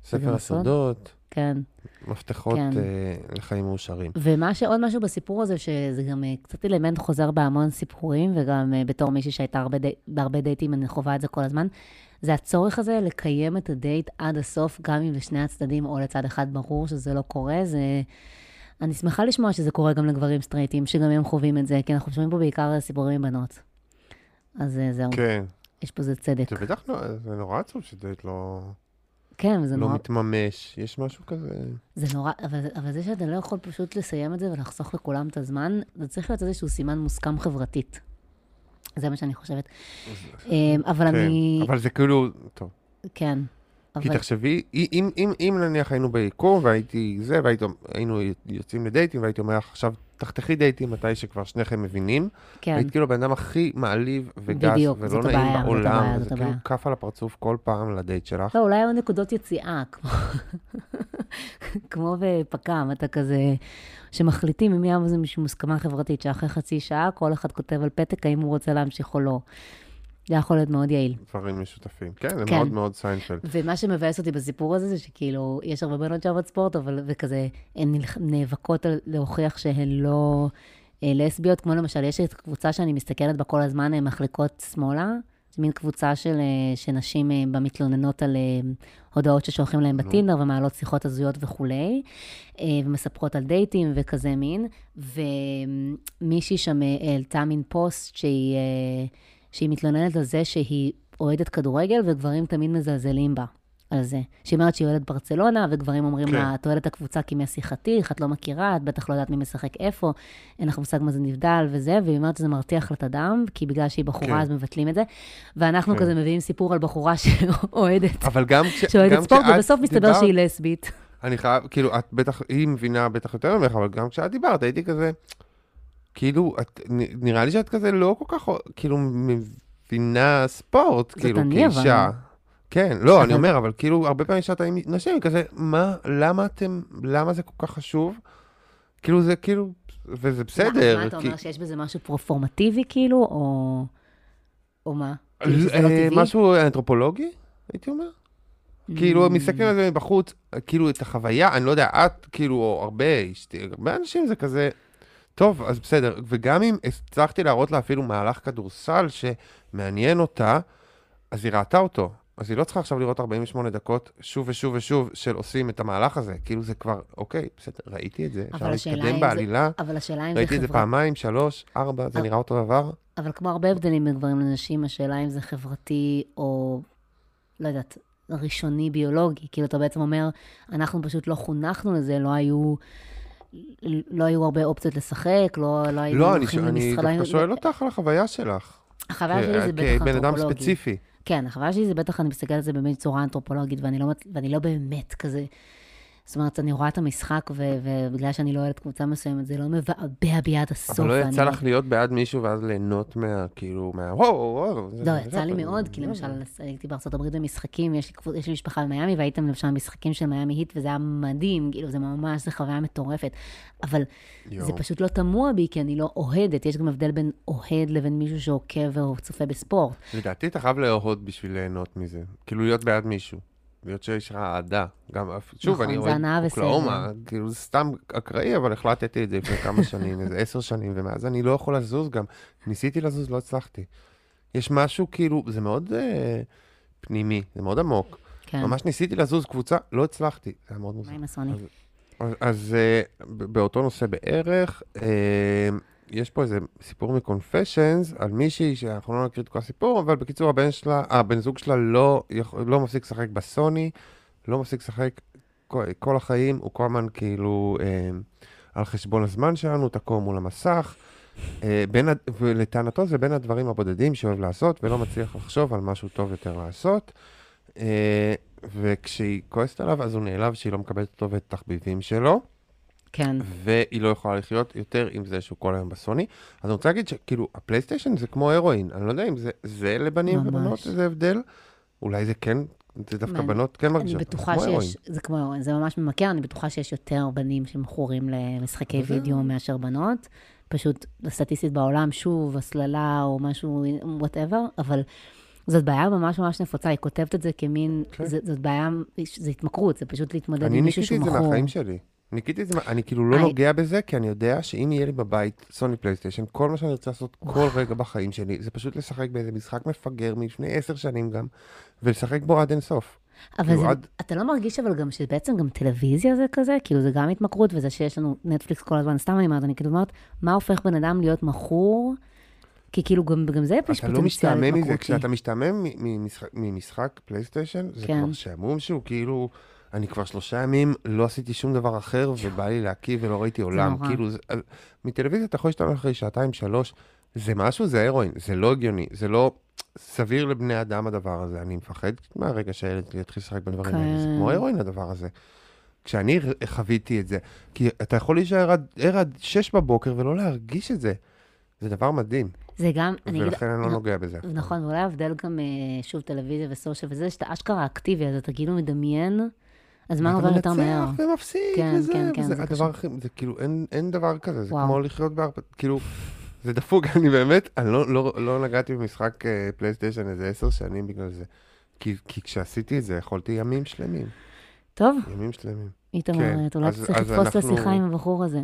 ספר? הסודות, כן. מפתחות כן. אה, לחיים מאושרים. ומה שעוד משהו בסיפור הזה, שזה גם אה, קצת אלמנט חוזר בהמון סיפורים, וגם אה, בתור מישהי שהייתה הרבה די- בהרבה דייטים, אני חווה את זה כל הזמן, זה הצורך הזה לקיים את הדייט עד הסוף, גם אם לשני הצדדים או לצד אחד ברור שזה לא קורה. זה... אני שמחה לשמוע שזה קורה גם לגברים סטרייטים, שגם הם חווים את זה, כי אנחנו שומעים פה בעיקר סיפורים בנות. אז אה, זהו, כן. יש בזה צדק. זה בטח לא, זה נורא עצוב שדייט לא, כן, וזה לא נורא, מתממש. יש משהו כזה... זה נורא, אבל, אבל זה שאתה לא יכול פשוט לסיים את זה ולחסוך לכולם את הזמן, זה צריך להיות איזשהו סימן מוסכם חברתית. זה מה שאני חושבת. אמ, אבל כן, אני, אבל זה כאילו, טוב. כן. כי תחשבי, אם, נניח היינו ביקום והייתי זה, והיינו יוצאים לדייטים והייתי אומר לך, עכשיו תחתכי דייטים מתי שכבר שניכם מבינים, כן, היית כאילו הבן אדם הכי מעליב וגס בדיוק, ולא נעים הבעיה, זאת בעולם, הבעיה, זה כאילו. כף על הפרצוף כל פעם לדייט שלך. לא, אולי היו נקודות יציאה, כמו, כמו בפק"ם, אתה כזה, שמחליטים אם יהיה איזושהי מוסכמה חברתית, שאחרי חצי שעה כל אחד כותב על פתק האם הוא רוצה להמשיך או לא. זה יכול להיות מאוד יעיל. דברים משותפים. כן, זה כן. מאוד מאוד סיינפלד. ומה שמבאס אותי בסיפור הזה, זה שכאילו, יש הרבה בנות שאוהבות ספורט, אבל וכזה, הן נאבקות על להוכיח שהן לא אה, לסביות, כמו למשל, יש את קבוצה שאני מסתכלת בה כל הזמן, הן מחלקות שמאלה. זה מין קבוצה של, אה, שנשים אה, בה מתלוננות על אה, הודעות ששולחים להן בטינדר ומעלות שיחות הזויות וכולי, אה, ומספרות על דייטים וכזה מין. ומישהי שם אה, העלתה מין פוסט שהיא, אה, שהיא מתלוננת על זה שהיא אוהדת כדורגל וגברים תמיד מזלזלים בה. על זה. שהיא אומרת שהיא אוהדת ברצלונה, וגברים אומרים כן. לה, את אוהדת הקבוצה כי מי השיחתיך, את לא מכירה, את בטח לא יודעת מי משחק איפה, אין לך מושג מה זה נבדל וזה, והיא אומרת שזה מרתיח לה את הדם, כי בגלל שהיא בחורה כן. אז מבטלים את זה. ואנחנו כן. כזה מביאים סיפור על בחורה שאוהדת, אבל גם כש- שאוהדת גם ספורט, ובסוף מסתבר דיברת- שהיא לסבית. אני חייב, כאילו, את בטח, היא מבינה בטח יותר ממך, אבל גם כשאת דיברת, הייתי כזה, כאילו, את, נראה לי שאת כזה לא כל כך, כאילו, מבינה ספורט, כאילו, אבל. כאישה. כן, לא, אני אומר, אבל כאילו, הרבה פעמים שאתה עם נשים, כזה, מה, למה אתם, למה זה כל כך חשוב? כאילו, זה כאילו, וזה בסדר. מה, אתה כי- אומר שיש בזה משהו פרופורמטיבי, כאילו, או... או מה? כאילו לא אה, טבעי? משהו אנתרופולוגי, הייתי אומר. כאילו, Mm. מסתכלים על זה מבחוץ, כאילו, את החוויה, אני לא יודע, את, כאילו, או הרבה, הרבה אנשים זה כזה, טוב, אז בסדר. וגם אם הצלחתי להראות לה אפילו מהלך כדורסל שמעניין אותה, אז היא ראתה אותו. אז היא לא צריכה עכשיו לראות 48 דקות שוב ושוב ושוב של עושים את המהלך הזה. כאילו זה כבר, אוקיי, בסדר, ראיתי את זה, אפשר להתקדם זה- בעלילה, אבל השאלה אם זה ראיתי את זה חברה... פעמיים, שלוש, ארבע, זה אבל- נראה אותו דבר. אבל כמו הרבה הבדלים בין גברים לנשים, השאלה אם זה חברתי או, לא יודעת, ראשוני ביולוגי. כאילו, אתה בעצם אומר, אנחנו פשוט לא חונכנו לזה, לא היו... לא היו הרבה אופציות לשחק, לא, לא היינו לא, אני הולכים אני למשחק- לא דווקא היינו- שואל אותך על החוויה שלך. החוויה שלי זה בטח כבן אדם אנתרופולוגי. ספציפי. כן, החוויה שלי זה בטח, אני מסתכלת על זה באמת בצורה אנתרופולוגית, ואני לא, ואני לא באמת כזה... זאת אומרת, אני רואה את המשחק, ו- ובגלל שאני לא אוהדת קבוצה מסוימת, זה לא מבעבע בי עד הסוף. אבל לא יצא לך להיות בעד מישהו ואז ליהנות מה, כאילו, מה, וואו, וואו. זה- לא, זה- יצא זה- לי זה- מאוד, זה- כי זה- למשל הייתי בארצות הברית במשחקים, יש לי, קבוצ- יש לי משפחה במיאמי, והייתם למשל במשחקים של מיאמי היט, וזה היה מדהים, כאילו, זה ממש, זו חוויה מטורפת. אבל זה. פשוט לא תמוה בי, כי אני לא אוהדת. יש גם הבדל בין אוהד לבין מישהו שעוקב או צופה בספורט. לדעתי אתה חייב לאהוד בשביל ליהנות מזה. כאילו להיות בעד מישהו. להיות שיש לך אהדה. גם, שוב, נכון, אני הנאה אוקלאומה. כאילו זה סתם אקראי, אבל החלטתי את זה לפני כמה שנים, איזה עשר שנים, ומאז אני לא יכול לזוז גם. ניסיתי לזוז, לא הצלחתי. יש משהו כאילו, זה מאוד אה, פנימי, זה מאוד עמוק. כן. ממש ניסיתי לזוז קבוצה, לא הצלחתי. זה היה מאוד מוזר. מה עם הסוני? אז- אז, אז אה, באותו נושא בערך, אה, יש פה איזה סיפור מ-confessions על מישהי שאנחנו לא נקריא את כל הסיפור, אבל בקיצור, הבן שלה, הבן זוג שלה לא, לא מפסיק לשחק בסוני, לא מפסיק לשחק כל, כל החיים, הוא כל הזמן כאילו אה, על חשבון הזמן שלנו, תקוע מול המסך. אה, בין, ולטענתו זה בין הדברים הבודדים שאוהב לעשות, ולא מצליח לחשוב על משהו טוב יותר לעשות. אה, וכשהיא כועסת עליו, אז הוא נעלב שהיא לא מקבלת אותו ואת התחביבים שלו, כן. והיא לא יכולה לחיות יותר עם זה שהוא כל היום בסוני. אז אני רוצה להגיד שכאילו, הפלייסטיישן זה כמו הרואין, אני לא יודע אם זה, זה לבנים ממש. ובנות איזה הבדל, אולי זה כן, זה דווקא. בנות כן אני מרגישות, אבל בטוחה הרואין. שיש, זה כמו, זה ממש ממכר, אני בטוחה שיש יותר בנים שמכורים למשחקי זה- וידאו מאשר בנות. פשוט סטטיסטית בעולם, שוב, הסללה או משהו, whatever, אבל זאת בעיה ממש ממש נפוצה, היא כותבת את זה כמין, כן. זה- זאת בעיה, זה התמכרות, זה פשוט להתמודד אני עם מישהו ניקיתי שהוא את זה מכור. מהחיים שלי. ניקיתי את זה, אני כאילו לא היי. נוגע בזה, כי אני יודע שאם יהיה לי בבית סוני פלייסטיישן, כל מה שאני רוצה לעשות כל רגע בחיים שלי, זה פשוט לשחק באיזה משחק מפגר מלפני עשר שנים גם, ולשחק בו עד אינסוף. אבל כאילו, זה, עד- אתה לא מרגיש אבל גם שבעצם גם טלוויזיה זה כזה? כאילו זה גם התמכרות, וזה שיש לנו נטפליקס כל הזמן, סתם אני אומרת, אני כאילו אומרת, מה הופך בן אדם להיות מכור כי כאילו גם, גם זה יש אתה לא פוטנציאל משתעמם מזה, התמכרותי. כשאתה משתעמם ממשחק- ממשחק פלייסטיישן, זה כן. כבר שעמום שהוא כאילו, אני כבר שלושה ימים לא עשיתי שום דבר אחר, ובא לי להקיא ולא ראיתי עולם. נורא. כאילו, זה- אז מטלוויזיה אתה יכול להשתמש אחרי שעתיים, שלוש, זה משהו, זה הרואין, זה לא הגיוני, זה לא סביר לבני אדם הדבר הזה. אני מפחד מהרגע שהילד שלי יתחיל לשחק בדברים האלה, זה כן. כמו הרואין הדבר הזה. כשאני חוויתי את זה, כי אתה יכול להישאר עד- ער עד שש בבוקר ולא להרגיש את זה. זה דבר מדהים, זה גם, אני אגיד, ולכן אני לא נוגע בזה. נכון, ואולי ההבדל גם, אה, שוב, טלוויזיה וסושיאל וזה, שאתה אשכרה אקטיבי, אז אתה כאילו מדמיין, הזמן עובר יותר מהר. אתה מנצח ומפסיק, כן, וזה, כן, כן, וזה זה הדבר. הכי, זה כאילו, אין, אין דבר כזה, זה וואו. כמו לחיות בהרפת, כאילו, זה דפוק, אני באמת, אני לא, לא, לא נגעתי במשחק אה, פלייסטיישן איזה עשר שנים בגלל זה. כי, כי כשעשיתי את זה, יכולתי ימים שלמים, טוב, ימים שלמים. איתמר, כן, אתה אולי אז- צריך לתפוס את אנחנו- השיחה עם הבחור הזה.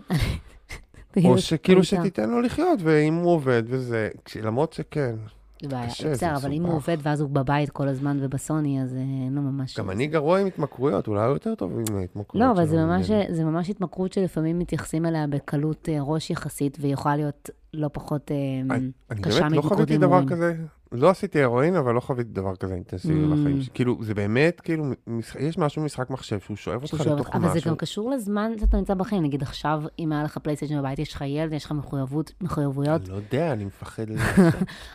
או לו, שכאילו. שתיתן לו לחיות, ואם הוא עובד וזה, למרות שכן, זה בעיה. קשה, זה בסדר, אבל אם הוא. עובד ואז הוא בבית כל הזמן ובסוני, אז אה, אין לו ממש... גם אני גרוע עם התמכרויות, אולי יותר טוב עם ההתמכרויות לא, אבל זה ממש. זה ממש התמכרות שלפעמים מתייחסים אליה בקלות אה, ראש יחסית, והיא יכולה להיות לא פחות אה, אני אני קשה באמת לא מהתמכרות חוויתי דבר. כזה, לא עשיתי הרואין, אבל לא חוויתי דבר כזה אינטנסיבי Mm. בחיים שלי. כאילו, זה באמת, כאילו, משחק- יש משהו במשחק מחשב שהוא שואב אותך לתוך אותך, אבל זה משהו. גם קשור לזמן שאתה נמצא בחיים. נגיד עכשיו, אם היה לך פלייסטיישן בבית, יש לך ילד, יש לך מחויבות, מחויבויות, אני לא יודע, אני מפחד לזה.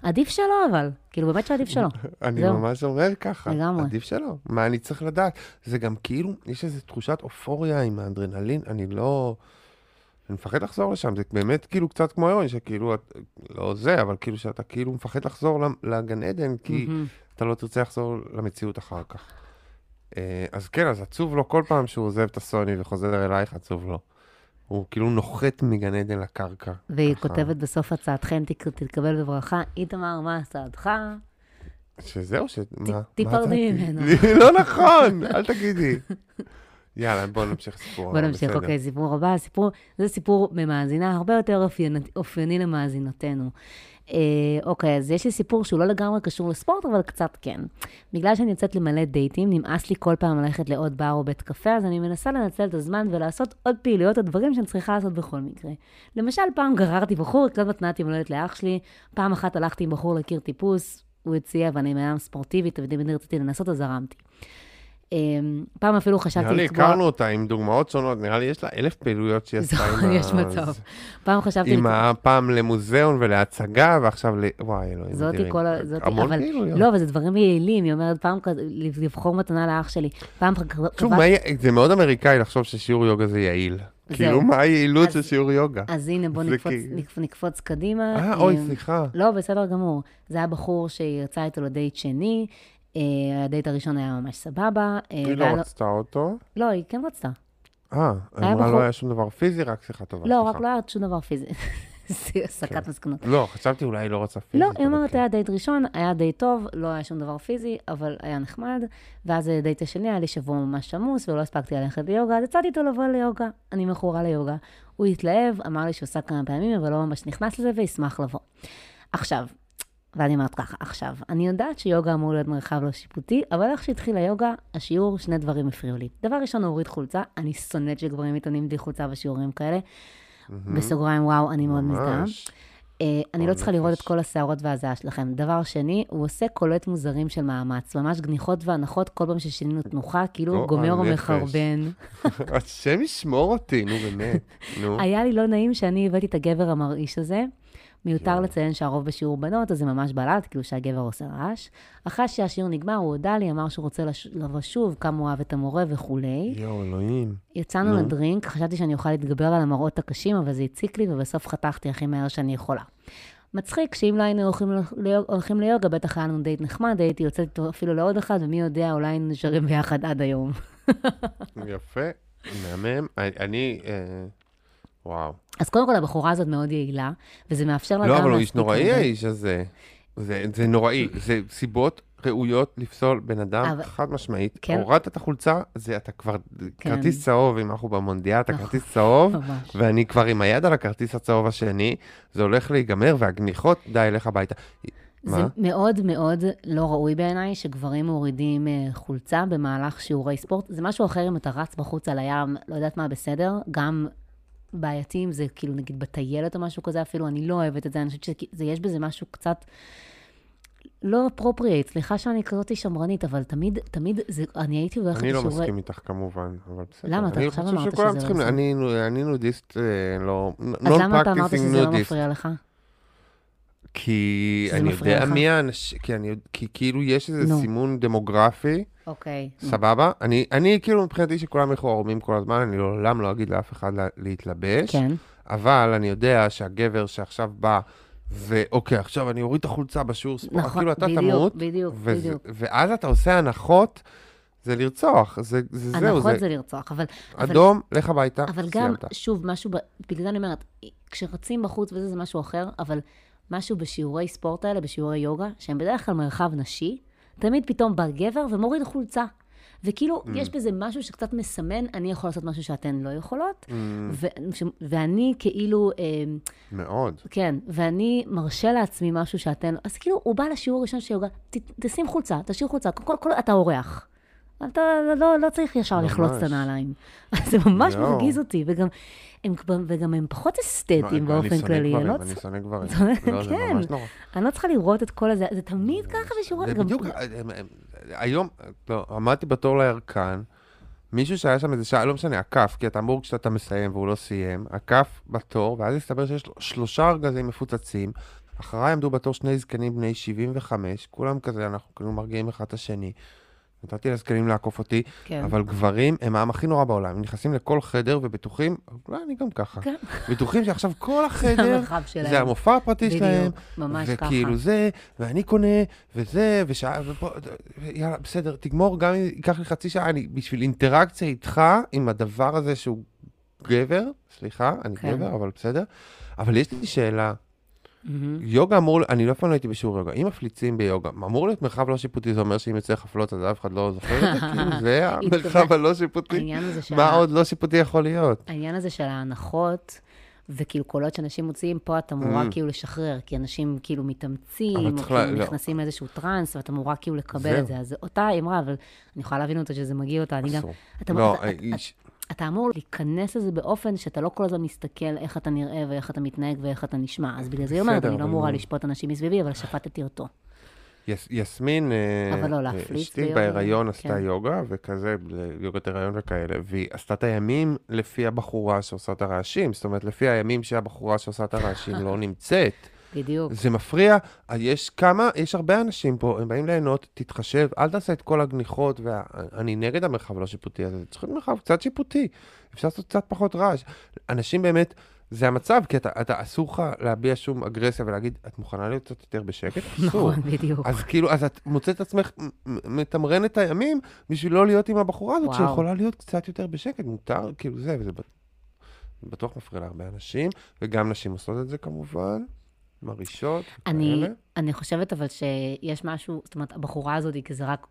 עדיף שלא אבל. כאילו, באמת שעדיף שלא. אני זהו. ממש אומר ככה, לגמרי. עדיף שלא. מה אני צריך לדעת? זה גם כאילו, יש איזו תחושת אופוריה עם האדרנלין, אני לא... אני מפחד לחזור לשם, זה באמת כאילו קצת כמו הרואין, שכאילו, את- לא זה, אבל כאילו שאתה כאילו מפחד לחזור לגן עדן, כי מהמם. אתה לא תרצה לחזור למציאות אחר כך. אה, אז כן, אז עצוב לו כל פעם שהוא עוזב את הסוני וחוזר אלייך, עצוב לו. הוא כאילו נוחת מגן עדן לקרקע. והיא ככה. כותבת בסוף הצעתכם, תק- תתקבל בברכה, איתמר, מה הצעתך? שזהו, ש... מה? תיפרדי מה הצעתי? ממנו. לא נכון, אל תגידי. יאללה, בוא נמשיך סיפור. בוא נמשיך, בסדר. אוקיי, סיפור הבא, סיפור, זה סיפור ממאזינה הרבה יותר אופייני, אופייני למאזינותינו. אה, אוקיי, אז יש לי סיפור שהוא לא לגמרי קשור לספורט, אבל קצת כן. בגלל שאני יוצאת למלא דייטים, נמאס לי כל פעם ללכת לעוד בר או בית קפה, אז אני מנסה לנצל את הזמן ולעשות עוד פעילויות או דברים שאני צריכה לעשות בכל מקרה. למשל, פעם גררתי בחור, לקנות מתנת יום הולדת לאח שלי, פעם אחת הלכתי עם בחור לקיר טיפוס, הוא הציע ואני מאדם ספורטיבית, ותמיד רציתי לנסות, אז זרמתי. אה, פעם אפילו חשבתי נראה לי לקבוע... הכרנו אותה עם דוגמאות שונות, נראה לי יש לה אלף פעילויות שהיא עשתה עם ה... יש מצב. פעם חשבתי... עם לקבוע- הפעם למוזיאון ולהצגה, ועכשיו ל... וואי, אלוהים זאתי אדירים. כל ה... זאתי, המון אבל... פעילויות. לא, אבל זה דברים יעילים, היא אומרת פעם לבחור מתנה לאח שלי. פעם שוב, זה מאוד אמריקאי לחשוב ששיעור יוגה זה יעיל. כאילו, מה היעילות של שיעור יוגה? אז הנה, בוא נקפוץ, כאילו- נקפ- נקפוץ קדימה. אה, אוי, אה, סליחה. לא, בסדר גמור. זה היה בחור שהיא יצאה איתו לדייט שני, הדייט הראשון היה ממש סבבה. אה, היא לא רצתה אותו. לא, היא כן רצתה. אה, אמרה לא היה שום דבר פיזי, רק שיחה טובה. לא. רק לא היה שום דבר פיזי. הסקת מסקנות. לא, חשבתי אולי היא לא רצה פיזית. לא, היא אומרת, כן. היה דייט ראשון, היה דייט טוב, לא היה שום דבר פיזי, אבל היה נחמד. ואז הדייט השני היה לי שבוע ממש עמוס, ולא הספקתי ללכת ליוגה, אז יצאתי איתו לבוא ליוגה. אני מכורה ליוגה. הוא התלהב, אמר לי שהוא עשה כמה פעמים, אבל לא ממש נכנס לזה, וישמח לבוא. עכשיו, ואני אומרת ככה, עכשיו, אני יודעת שיוגה אמור להיות מרחב לא שיפוטי, אבל איך שהתחילה יוגה, השיעור, שני דברים הפריעו לי. דבר ראשון, הוא הוריד חולצה, אני שונאת שגברים מתעניינים בלי חולצה בשיעורים כאלה. בסוגריים, וואו, אני מאוד מזדהה. אה, אני לא צריכה לראות את. כל השערות והזעה שלכם. דבר שני, הוא עושה קולות מוזרים של מאמץ, ממש גניחות והנחות כל פעם ששינינו תנוחה, כאילו הוא גועל גומר או. מחרבן. השם ישמור אותי, נו באמת. נו. היה לי לא נעים שאני הבאתי את הגבר המרעיש הזה. מיותר יואו. לציין שהרוב בשיעור בנות, אז זה ממש בלט, כאילו שהגבר עושה רעש. אחרי שהשיעור נגמר, הוא הודה לי, אמר שהוא רוצה לש- לבוא שוב, כמה הוא אוהב את המורה וכולי. יואו, אלוהים. יצאנו נו. לדרינק, חשבתי שאני אוכל להתגבר על המראות הקשים, אבל זה הציק לי, ובסוף חתכתי הכי מהר שאני יכולה. מצחיק שאם לא היינו הולכים, הולכים ליוגה, בטח היה לנו דייט נחמד, הייתי יוצאת איתו אפילו לעוד אחד, ומי יודע, אולי היינו נשארים ביחד עד היום. יפה, מהמם. אני- אני, אה, וואו. אז קודם כל, הבחורה הזאת מאוד יעילה, וזה מאפשר לה גם לא. אבל הוא איש נוראי. האיש הזה. זה זה נוראי, זה סיבות ראויות לפסול בן אדם, אבל- חד משמעית. כן. הורדת את החולצה, זה אתה כבר, כן. כרטיס צהוב, אם אנחנו במונדיאל, אתה נכון. כרטיס צהוב, ממש. ואני כבר עם היד על הכרטיס הצהוב השני, זה הולך להיגמר, והגניחות, די, לך הביתה. זה מה? מאוד מאוד לא ראוי בעיניי שגברים מורידים אה, חולצה במהלך שיעורי ספורט. זה משהו אחר אם אתה רץ בחוץ על הים, לא יודעת מה בסדר, גם בעייתי אם זה כאילו נגיד בטיילת או משהו כזה אפילו, אני לא אוהבת את זה, אני חושבת שיש בזה משהו קצת... לא אפרופריאט, סליחה שאני כזאת שמרנית, אבל תמיד, תמיד, זה, אני הייתי הולכת אני לא לשיעורי- מסכים איתך כמובן, אבל בסדר. למה? אתה עכשיו אמרת שזה לא בסדר. אני אני נודיסט, אה, לא, אז למה אתה אמרת שזה לא. מפריע לך? כי אני יודע? מי האנשים, כי כי כאילו יש איזה. סימון דמוגרפי, אוקיי. סבבה? אני אני כאילו מבחינתי שכולם ילכו ערומים כל הזמן, אני לעולם לא אגיד לאף אחד לה- להתלבש. כן. אבל אני יודע שהגבר שעכשיו בא, ואוקיי, עכשיו אני אוריד את החולצה בשיעור ספורט, נכון, כאילו אתה בדיוק, תמות, בדיוק, וזה- בדיוק. ואז אתה עושה הנחות, זה לרצוח, זה זה- זהו, הנחות זה זה לרצוח, אבל... אבל- אדום, לך הביתה, אבל גם, סיימת. שוב, משהו. בגלל זה אני אומרת, כשרצים בחוץ וזה, זה משהו אחר, אבל משהו בשיעורי ספורט האלה, בשיעורי יוגה, שהם בדרך כלל מרחב נשי, תמיד פתאום בא גבר ומוריד חולצה. וכאילו, Mm. יש בזה משהו שקצת מסמן, אני יכול לעשות משהו שאתן לא יכולות, Mm. ו- ש- ואני כאילו, אה, מאוד. כן, ואני מרשה לעצמי משהו שאתן, אז כאילו, הוא בא לשיעור הראשון של יוגה, תשים חולצה, תשאיר חולצה, כל, כל, אתה אורח. אתה לא, לא צריך ישר ממש. לחלוץ את הנעליים. זה ממש. מרגיז אותי, וגם הם, וגם הם פחות אסתטיים אני באופן שונא כללי. אני גברים, לא אני שונא גברים. זה- לא, זה כן. ממש נורא. אני לא צריכה לראות את כל הזה, זה תמיד ככה בשיעורי... זה בדיוק, הם- היום, לא, עמדתי בתור לירקן, מישהו שהיה שם איזה שעה, לא משנה, עקף, כי אתה אמור כשאתה מסיים והוא לא סיים, עקף בתור, ואז הסתבר שיש לו שלושה ארגזים מפוצצים, אחריי עמדו בתור שני זקנים בני 75, כולם כזה, אנחנו כאילו מרגיעים אחד את השני. נתתי לזקנים לעקוף אותי, כן. אבל גברים הם העם הכי נורא בעולם, הם נכנסים לכל חדר ובטוחים, אולי אני גם ככה. בטוחים שעכשיו כל החדר. זה המופע הפרטי בדיוק, שלהם, ממש ככה. וכאילו זה, ואני קונה, וזה, ושעה, ופה, יאללה, בסדר, תגמור, גם אם ייקח לי חצי שעה, אני, בשביל אינטראקציה איתך, עם הדבר הזה שהוא גבר, סליחה, אני כן. גבר, אבל בסדר, אבל יש לי שאלה, מהמם. יוגה אמור, אני לא פעם לא הייתי בשיעור יוגה, אם מפליצים ביוגה, אמור להיות מרחב לא שיפוטי, זה אומר שאם יוצא חפלות אז אף אחד לא זוכר את זה, כאילו זה המרחב הלא שיפוטי, מה עוד לא שיפוטי יכול להיות? העניין הזה של ההנחות, וכאילו קולות שאנשים מוציאים פה, את אמורה Mm. כאילו לשחרר, כי אנשים כאילו מתאמצים, או כאילו לה- לא. נכנסים לאיזשהו טראנס, ואת אמורה כאילו לקבל זהו. את זה. אז אותה אמרה, אבל אני יכולה להבין אותה שזה מגיע אותה, אני גם... אתה- לא, אתה- איש- אתה אמור להיכנס לזה באופן שאתה לא כל הזמן מסתכל איך אתה נראה ואיך אתה מתנהג ואיך אתה נשמע. אז בגלל זה היא אומרת, אני לא אמורה. לשפוט אנשים מסביבי, אבל שפטתי אותו. יס, יסמין, אה, אבל לא אה, להפליץ אשתי בהיריון עשתה כן. יוגה, וכזה, יוגת הריון וכאלה, והיא עשתה את הימים לפי הבחורה שעושה את הרעשים, זאת אומרת, לפי הימים שהבחורה שעושה את הרעשים לא נמצאת. בדיוק. זה מפריע, אז יש כמה, יש הרבה אנשים פה, הם באים ליהנות, תתחשב, אל תעשה את כל הגניחות, ואני נגד המרחב הלא שיפוטי הזה, צריך להיות מרחב קצת שיפוטי, אפשר לעשות קצת פחות רעש. אנשים באמת, זה המצב, כי אתה, אתה אסור לך להביע שום אגרסיה ולהגיד, את מוכנה להיות קצת יותר בשקט? אסור. נכון, בדיוק. אז כאילו, אז את מוצאת את עצמך מתמרן את הימים בשביל לא להיות עם הבחורה הזאת, וואו. שיכולה להיות קצת יותר בשקט, מותר, כאילו זה, וזה בט- בטוח מפריע להרבה אנשים, וגם נשים עושות את זה כמובן, מרעישות, אני, כאלה. אני חושבת אבל שיש משהו, זאת אומרת, הבחורה הזאת, כי זה רק,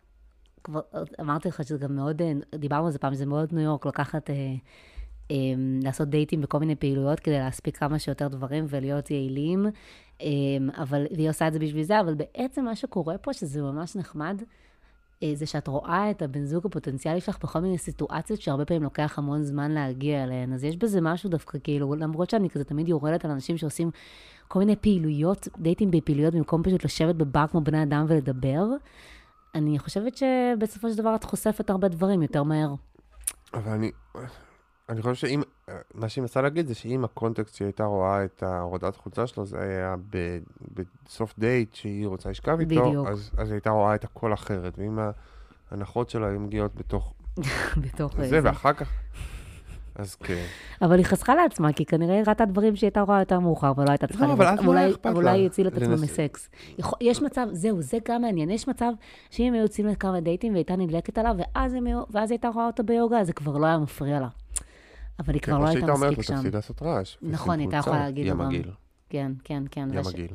כבר אמרתי לך שזה גם מאוד, דיברנו על זה פעם, זה מאוד ניו יורק, לקחת, אה, אה, לעשות דייטים בכל מיני פעילויות כדי להספיק כמה שיותר דברים ולהיות יעילים, אה, אבל, והיא עושה את זה בשביל זה, אבל בעצם מה שקורה פה, שזה ממש נחמד, זה שאת רואה את הבן זוג הפוטנציאלי שלך בכל מיני סיטואציות שהרבה פעמים לוקח המון זמן להגיע אליהן. אז יש בזה משהו דווקא, כאילו, למרות שאני כזה תמיד יורדת על אנשים שעושים כל מיני פעילויות, דייטים בפעילויות, במקום פשוט לשבת בבר כמו בני אדם ולדבר, אני חושבת שבסופו של דבר את חושפת הרבה דברים יותר מהר. אבל אני, אני חושב שאם, מה שהיא מנסה להגיד זה שאם הקונטקסט שהיא הייתה רואה את ההורדת חולצה שלו, זה היה ב, בסוף דייט שהיא רוצה לשכב איתו, בדיוק. אז, אז היא הייתה רואה את הכל אחרת, ואם ההנחות שלה היו מגיעות בתוך בתוך זה, זה. ואחר כך, אז כן. אבל היא חסכה לעצמה, כי כנראה היא ראתה דברים שהיא הייתה רואה יותר מאוחר, ולא הייתה צריכה לא, אבל. אז לא היה אכפת לה. אולי היא הצילה את עצמה מסקס. יש מצב, זהו, זה גם מעניין. יש מצב שאם הם היו יוצאים לכמה דייטים והייתה נדלקת עליו, ואז היא הייתה רואה אותו ביוגה, אז זה כבר לא היה מפריע לה. אבל היא כבר כן, לא או הייתה שהייתה אומרת לו, מספיק שם. תפסיק לעשות רעש. נכון, הייתה יכולה להגיד יא לו גם. מגעיל, כן, כן, כן. יא מגעיל.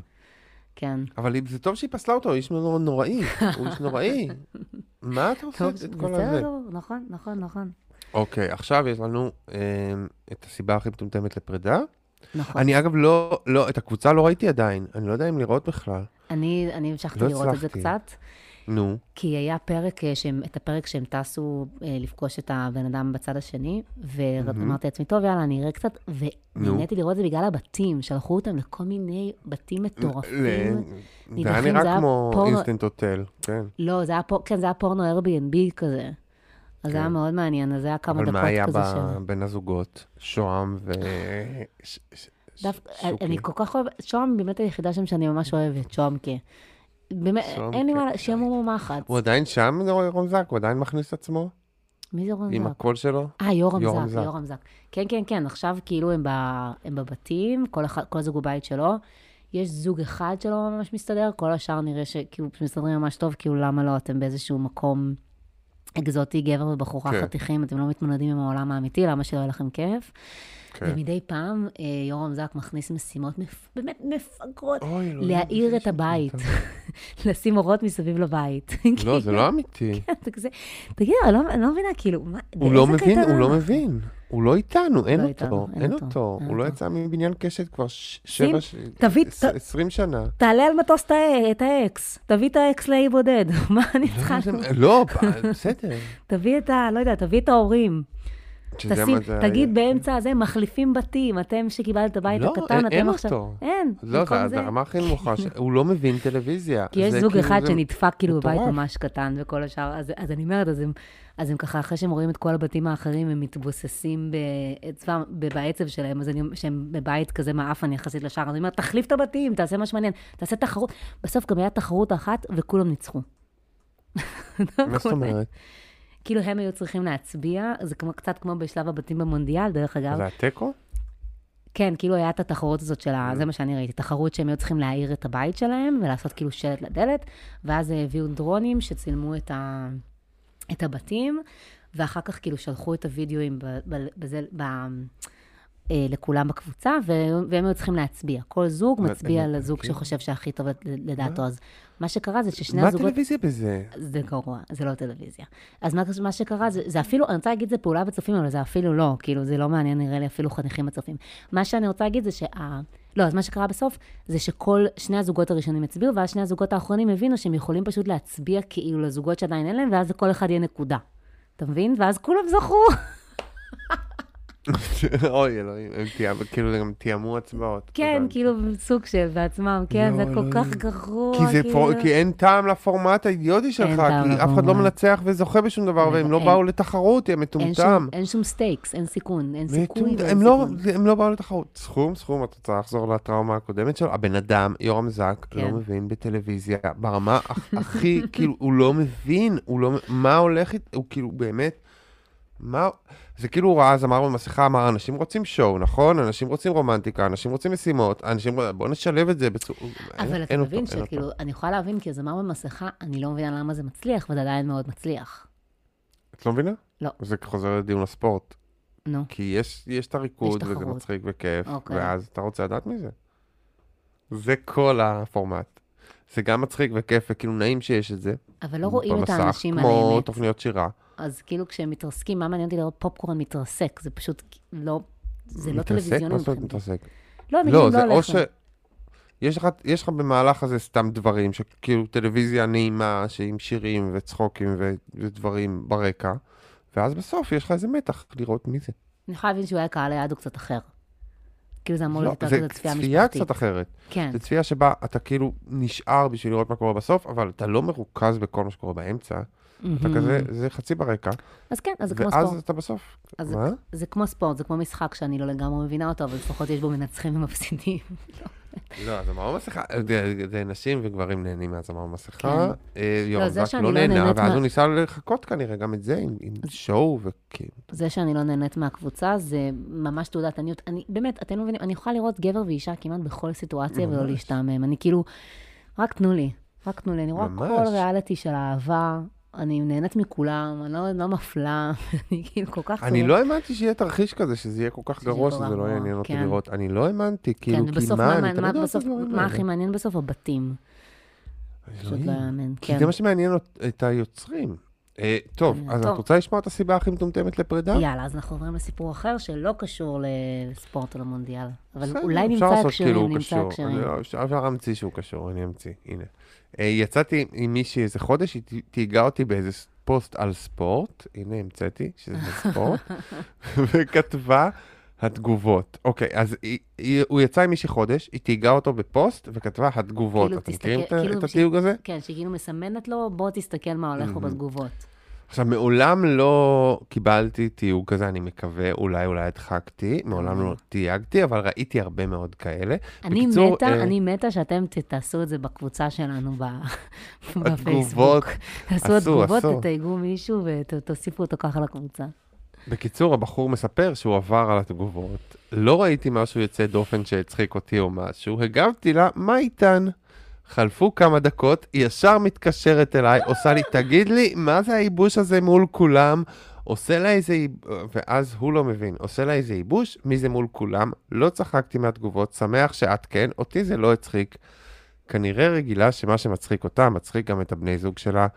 כן. אבל זה טוב שהיא פסלה אותו, איש נור- נוראי, הוא איש נוראי. מה אתה עושה את כל בסדר הזה? נכון, נכון, נכון. אוקיי, עכשיו יש לנו אה, את הסיבה הכי מטומטמת לפרידה. נכון. אני אגב לא, לא, את הקבוצה לא ראיתי עדיין, אני לא יודע אם לראות בכלל. אני, אני המשכתי לא לראות את זה. קצת. נו, כי היה פרק, אה, שהם, את הפרק שהם טסו אה, לפגוש את הבן אדם בצד השני, ואמרתי לעצמי, טוב, יאללה, אני אראה קצת, ונהניתי לראות את זה בגלל הבתים, שלחו אותם לכל מיני בתים מטורפים. ל- זה היה נראה היה כמו פורנו- אינסטנט הוטל, כן. לא, זה היה, פור... כן, זה היה פורנו Airbnb כזה. אז זה היה כן. מאוד מעניין, אז זה היה כמה אבל דקות מה היה כזה ב- של... בין הזוגות? שוהם ו... ש- ש- דווקא, שוקי. אני כל כך אוהבת, שוהם באמת היחידה שם שאני ממש אוהבת, שוהמקה. באמת. אין לי מה, שיהיה מומחת. הוא עדיין שם, רון זק? הוא עדיין מכניס את עצמו? מי זה עם זק? הקול שלו? אה, יורם יורם זק. יורם זק. כן, כן, כן, עכשיו כאילו הם, ב, הם בבתים, כל, כל זוג בבית שלו. יש זוג אחד שלא ממש מסתדר, כל השאר נראה שכאילו מסתדרים ממש טוב, כאילו למה לא, אתם באיזשהו מקום אקזוטי, גבר ובחורה כן. חתיכים, אתם לא מתמודדים עם העולם האמיתי, למה שלא יהיה לכם כיף? כן. ומדי פעם אה, יורם זק מכניס משימות מפ... באמת מפגרות, להאיר זה את הבית. לשים אורות מסביב לבית. לא, זה לא אמיתי. אתה כזה, תגיד, אני לא- אני לא מבינה, כאילו, מה, הוא לא מבין, הוא לא? מבין. הוא לא איתנו, אין לא אותו, אין אין אותו. אין הוא לא. יצא מבניין קשת כבר שבע, עשרים שנה. תעלה על מטוס את האקס, תביא את האקס לאי בודד, מה אני צריכה? לא, ב- בסדר. תביא את ה... לא יודע, תביא את ההורים. תשים, תגיד היה. באמצע הזה, מחליפים בתים, אתם שקיבלת את הבית לא, הקטן, אין- אתם אין עכשיו... אותו. אין, לא, זה. הרמה הכי נמוכה, הוא לא מבין טלוויזיה. כי יש זוג כאילו, אחד שנדפק כאילו בבית. ממש קטן וכל השאר, אז אני אומרת, אז הם, אז הם ככה, אחרי שהם רואים את כל הבתים האחרים, הם מתבוססים בעצמם, בעצב שלהם, אז אני, שהם בבית כזה מעפן יחסית לשאר, אז אני אומרת, תחליף את הבתים, תעשה משהו מעניין, תעשה תחרות. בסוף גם הייתה תחרות אחת, וכולם ניצחו. מה זאת אומרת? כאילו הם היו צריכים להצביע, זה כמו, קצת כמו בשלב הבתים במונדיאל, דרך אגב. זה היה תיקו? כן, כאילו היה את התחרות הזאת של ה... זה מה שאני ראיתי, תחרות שהם היו צריכים להאיר את הבית שלהם ולעשות כאילו שלט לדלת, ואז הביאו דרונים שצילמו את, ה... את הבתים, ואחר כך כאילו שלחו את הוידאוים. בזה, ב... אה, לכולם בקבוצה. והם היו צריכים להצביע. כל זוג מה, מצביע הם- לזוג כן. שחושב שהכי טוב לדעתו. אז מה שקרה זה ששני מה הזוגות... הטלוויזיה בזה? זה גרוע, זה לא טלוויזיה. אז מה, מה שקרה, זה, זה אפילו, אני רוצה להגיד, זה פעולה בצופים, אבל זה אפילו לא, כאילו, זה לא מעניין, נראה לי, אפילו חניכים בצופים. מה שאני רוצה להגיד זה שה... לא, אז מה שקרה בסוף, זה שכל, שני הזוגות הראשונים הצביעו, ואז שני הזוגות האחרונים הבינו שהם יכולים פשוט להצביע כאילו לזוגות שעדיין אין להם, ואז לכל אחד יהיה נקודה. אתה מבין? ואז כולם זכו. אוי, אלוהים, הם תיאמו, כאילו, הם תיאמו הצבעות. כן, הבנתי. כאילו, סוג של בעצמם, כן, לא, זה כל לא, כך זה- גרוע, כי, זה כאילו. פור... כי אין טעם לפורמט האידיוטי שלך, כי אף אחד לא. מנצח וזוכה בשום דבר, והם לא באו לתחרות, הם מטומטם. אין שום stakes, אין סיכון, אין סיכוי ואין הם לא, סיכון. הם לא באו לתחרות. סכום, סכום, את רוצה לחזור לטראומה הקודמת שלו? הבן אדם, יורם זק, כן. לא מבין בטלוויזיה, ברמה הכ- הכי, כאילו, הוא לא מבין, הוא לא, מה הולך, הוא כאילו, באמת, מה, זה כאילו הוא ראה זמר במסכה, אמר, אנשים רוצים שואו, נכון? אנשים רוצים רומנטיקה, אנשים רוצים משימות, אנשים, בוא נשלב את זה בצורה, אבל אין- אתה אין מבין אותו. שכאילו, אני יכולה להבין כזמר במסכה, אני לא מבינה למה זה מצליח, וזה עדיין מאוד מצליח. את לא מבינה? לא. זה חוזר לדיון הספורט. נו. כי יש, יש את הריקוד, יש וזה. מצחיק וכיף, אוקיי. ואז אתה רוצה לדעת מי זה. כל הפורמט. זה גם מצחיק וכיף, וכאילו נעים שיש את זה. אבל לא רואים את האנשים על כמו האמת. תוכניות שירה. אז כאילו כשהם מתרסקים, מה מעניין אותי לראות פופקורן מתרסק? זה פשוט לא, זה לא מתרסק? טלוויזיוני מה זאת אומרת. מתרסק? לא, נגיד לא, אם זה לא או ש... יש לך, יש לך במהלך הזה סתם דברים, שכאילו טלוויזיה נעימה, שעם שירים וצחוקים ו- ודברים ברקע, ואז בסוף יש לך איזה מתח לראות מי זה. אני יכולה להבין שהוא היה קהל היעד הוא קצת אחר. כאילו זה אמור לא, להיות זה כזה צפייה צפייה משפחתית. קצת אחרת. כן, זו צפייה שבה אתה כאילו נשאר בשביל לראות מה קורה בסוף, אבל אתה לא מרוכז בכל מה שקורה באמצע. אתה. כזה, זה חצי ברקע, אז כן, אז זה כמו ואז ספורט. אתה בסוף. אז זה- מה? זה כמו ספורט, זה כמו משחק שאני לא לגמרי מבינה אותו, אבל לפחות יש בו מנצחים ומפסידים. לא, זמר במסכה, זה- זה נשים וגברים נהנים מהזמר במסכה. כן. אה, יורם זה זק שאני לא לא נהנה, ואז הוא ניסה לחכות כנראה גם את זה עם שואו וכאילו. זה שאני לא נהנית מהקבוצה, זה ממש תעודת עניות. אני, באמת, אתם לא מבינים, אני יכולה לראות גבר ואישה כמעט בכל סיטואציה ולא. להשתעמם. אני כאילו, רק תנו לי, רק תנו לי. אני רואה. כל ריאליטי של אהבה, אני נהנית מכולם, אני לא, לא מפלה, אני כאילו כל כך... אני. לא האמנתי שיהיה תרחיש כזה, שזה יהיה כל כך גרוע, שזה לא יעניין אותי כן. לראות. אני לא האמנתי, כאילו, כן, כי ובסוף, מה, אני תמיד מה, אוהב את מה. הכי מעניין בסוף? הבתים. פשוט לא. יאמן, כי כן. זה מה שמעניין את היוצרים. אה, טוב, אה, אז. את רוצה לשמוע את הסיבה הכי מטומטמת לפרידה? יאללה, אז אנחנו עוברים לסיפור אחר שלא קשור לספורט על המונדיאל. אבל אולי נמצא הקשרים, כאילו נמצא. הקשרים. לא- אפשר להמציא שהוא קשור, אני אמציא, הנה. אה, יצאתי עם מישהי איזה חודש, היא תהיגה אותי באיזה פוסט על ספורט, הנה המצאתי, שזה ספורט, וכתבה התגובות. אוקיי, אז היא- היא- הוא יצא עם מישהי חודש, היא תהיגה אותו בפוסט, וכתבה התגובות. כאילו, אתם מכירים את כאילו את ש- התיוג הזה? כן, שכאילו מסמנת לו, בוא תסתכל מה הולך לו בתגובות. עכשיו, מעולם לא קיבלתי תיוג כזה, אני מקווה, אולי אולי הדחקתי, מעולם לא תייגתי, אבל ראיתי הרבה מאוד כאלה. אני בקיצור, מתה, אה, אני מתה שאתם תעשו את זה בקבוצה שלנו ב- בפייסבוק. תעשו עשו, התגובות. תתייגו מישהו ותוסיפו אותו ככה לקבוצה. בקיצור, הבחור מספר שהוא עבר על התגובות. לא ראיתי משהו יוצא דופן שהצחיק אותי או משהו, הגבתי לה, מה איתן? חלפו כמה דקות, היא ישר מתקשרת אליי, עושה לי, תגיד לי, מה זה הייבוש הזה מול כולם? עושה לה איזה, ייב- ואז הוא לא מבין, עושה לה איזה ייבוש, מי זה מול כולם? לא צחקתי מהתגובות, שמח שאת כן, אותי זה לא הצחיק. כנראה רגילה שמה שמצחיק אותה, מצחיק גם את הבני זוג שלה,